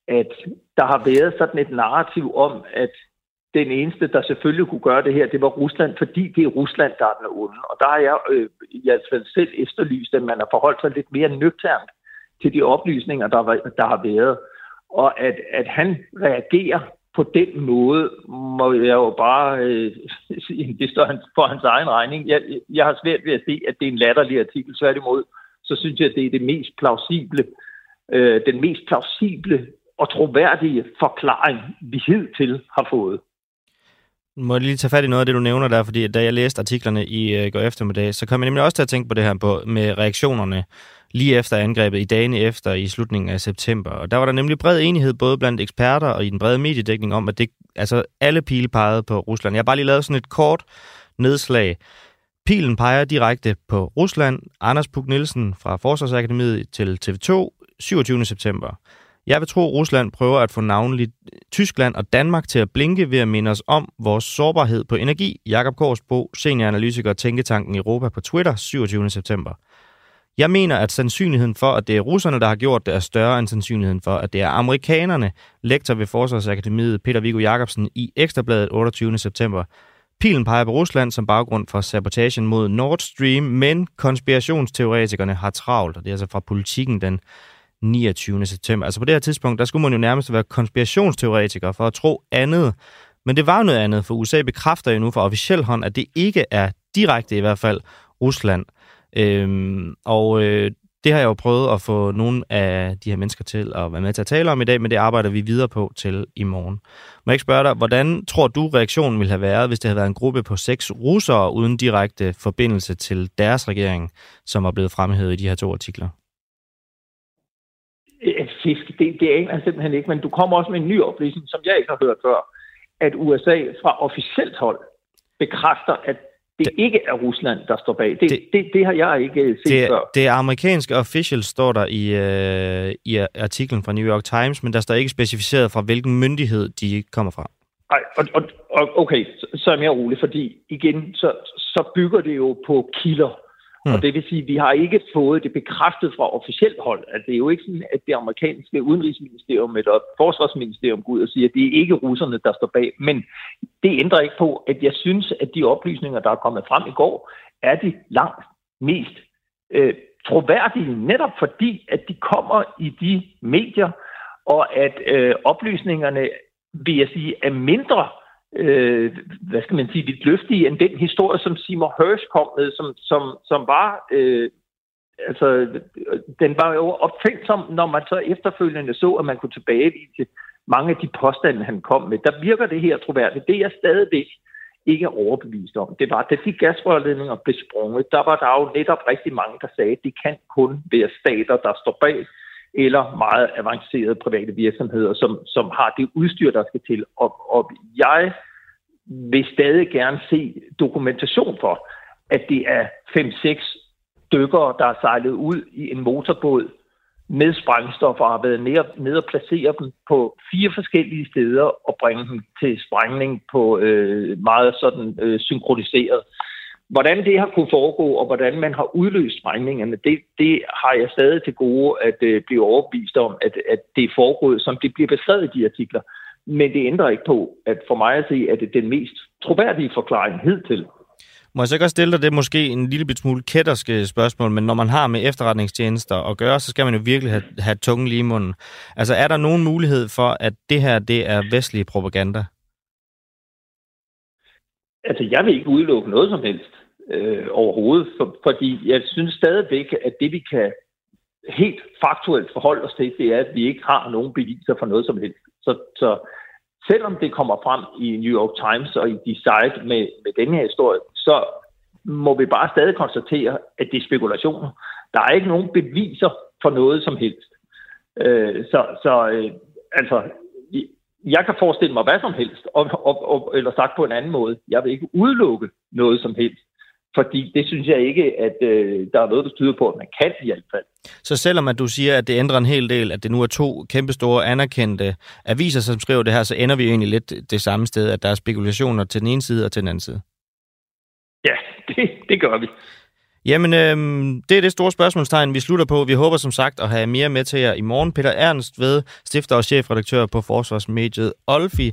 at der har været sådan et narrativ om, at den eneste, der selvfølgelig kunne gøre det her, det var Rusland, fordi det er Rusland, der er den onde. Og der har jeg øh, i hvert fald selv efterlyst, at man har forholdt sig lidt mere nøgternt til de oplysninger, der, var, der har været. Og at, at han reagerer på den måde, må jeg jo bare øh, sige, det står han for hans egen regning. Jeg, jeg har svært ved at se, at det er en latterlig artikel. Tværtimod, så synes jeg, at det er det mest plausible, øh, den mest plausible og troværdige forklaring, vi hidtil har fået må jeg lige tage fat i noget af det, du nævner der, fordi da jeg læste artiklerne i øh, går eftermiddag, så kom jeg nemlig også til at tænke på det her på, med reaktionerne lige efter angrebet, i dagene efter, i slutningen af september. Og der var der nemlig bred enighed, både blandt eksperter og i den brede mediedækning, om, at det, altså alle pile pegede på Rusland. Jeg har bare lige lavet sådan et kort nedslag. Pilen peger direkte på Rusland. Anders Puk Nielsen fra Forsvarsakademiet til TV2, 27. september. Jeg vil tro, at Rusland prøver at få navnligt Tyskland og Danmark til at blinke ved at minde os om vores sårbarhed på energi. Jakob Korsbo, senioranalytiker og Tænketanken Europa på Twitter, 27. september. Jeg mener, at sandsynligheden for, at det er russerne, der har gjort det, er større end sandsynligheden for, at det er amerikanerne. Lektor ved Forsvarsakademiet Peter Viggo Jacobsen i Ekstrabladet 28. september. Pilen peger på Rusland som baggrund for sabotagen mod Nord Stream, men konspirationsteoretikerne har travlt, og det er altså fra politikken den 29. september. Altså på det her tidspunkt, der skulle man jo nærmest være konspirationsteoretiker for at tro andet. Men det var noget andet, for USA bekræfter jo nu fra officiel hånd, at det ikke er direkte i hvert fald Rusland. Øhm, og øh, det har jeg jo prøvet at få nogle af de her mennesker til at være med til at tale om i dag, men det arbejder vi videre på til i morgen. Må jeg ikke spørge dig, hvordan tror du reaktionen ville have været, hvis det havde været en gruppe på seks russere uden direkte forbindelse til deres regering, som er blevet fremhævet i de her to artikler? fisk, altså, det, det aner jeg simpelthen ikke, men du kommer også med en ny oplysning, som jeg ikke har hørt før, at USA fra officielt hold bekræfter, at det, ikke er Rusland, der står bag. Det, det, det, det har jeg ikke set det, før. Det er amerikanske officials, står der i, øh, i artiklen fra New York Times, men der står ikke specificeret fra, hvilken myndighed de kommer fra. Nej, og, og, og okay, så, så er jeg mere rolig, fordi igen, så, så bygger det jo på kilder. Mm. Og det vil sige, at vi har ikke fået det bekræftet fra officielt hold. Altså, det er jo ikke sådan, at det amerikanske udenrigsministerium eller forsvarsministerium går ud og siger, at det er ikke russerne, der står bag. Men det ændrer ikke på, at jeg synes, at de oplysninger, der er kommet frem i går, er de langt mest øh, troværdige, netop fordi, at de kommer i de medier, og at øh, oplysningerne, vil jeg sige, er mindre øh, Øh, hvad skal man sige, lidt løftige end den historie, som Seymour Hersh kom med, som, som, som var, øh, altså, den var jo opfindsom, når man så efterfølgende så, at man kunne tilbagevise mange af de påstande, han kom med. Der virker det her troværdigt. Det er jeg stadigvæk ikke er overbevist om. Det var, da de gasrørledninger blev sprunget, der var der jo netop rigtig mange, der sagde, at det kan kun være stater, der står bag eller meget avancerede private virksomheder, som, som har det udstyr, der skal til. Og, og jeg vil stadig gerne se dokumentation for, at det er 5-6 dykkere, der er sejlet ud i en motorbåd med sprængstoffer og har været nede, nede og placere dem på fire forskellige steder og bringe dem til sprængning på øh, meget sådan øh, synkroniseret. Hvordan det har kunne foregå, og hvordan man har udløst sprængningerne, det, det har jeg stadig til gode at øh, blive overbevist om, at, at det er foregået, som det bliver beskrevet i de artikler. Men det ændrer ikke på, at for mig at se, at det er den mest troværdige forklaring hidtil. Må jeg så godt stille dig det måske en lille bit smule kætterske spørgsmål, men når man har med efterretningstjenester at gøre, så skal man jo virkelig have, have tungen lige i munden. Altså er der nogen mulighed for, at det her det er vestlig propaganda? Altså jeg vil ikke udelukke noget som helst øh, overhovedet, for, fordi jeg synes stadigvæk, at det vi kan helt faktuelt forholde os til, det er, at vi ikke har nogen beviser for noget som helst. Så, så selvom det kommer frem i New York Times og i de site med, med den her historie, så må vi bare stadig konstatere, at det er spekulationer. Der er ikke nogen beviser for noget som helst. Øh, så så øh, altså, jeg kan forestille mig hvad som helst, og, og, og, eller sagt på en anden måde, jeg vil ikke udelukke noget som helst. Fordi det synes jeg ikke, at øh, der er noget, der tyder på, at man kan i hvert fald. Så selvom at du siger, at det ændrer en hel del, at det nu er to kæmpestore anerkendte aviser, som skriver det her, så ender vi jo egentlig lidt det samme sted, at der er spekulationer til den ene side og til den anden side. Ja, det, det gør vi. Jamen, øhm, det er det store spørgsmålstegn, vi slutter på. Vi håber som sagt at have mere med til jer i morgen. Peter Ernst ved, stifter og chefredaktør på Forsvarsmediet Olfi.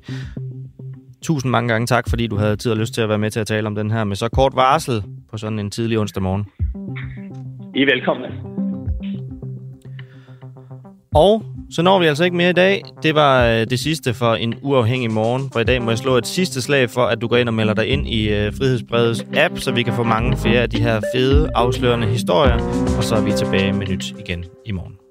Tusind mange gange tak, fordi du havde tid og lyst til at være med til at tale om den her med så kort varsel på sådan en tidlig onsdag morgen. I er velkomne. Og så når vi altså ikke mere i dag. Det var øh, det sidste for en uafhængig morgen. For i dag må jeg slå et sidste slag for, at du går ind og melder dig ind i uh, Frihedsbredets app, så vi kan få mange flere af de her fede, afslørende historier. Og så er vi tilbage med nyt igen i morgen.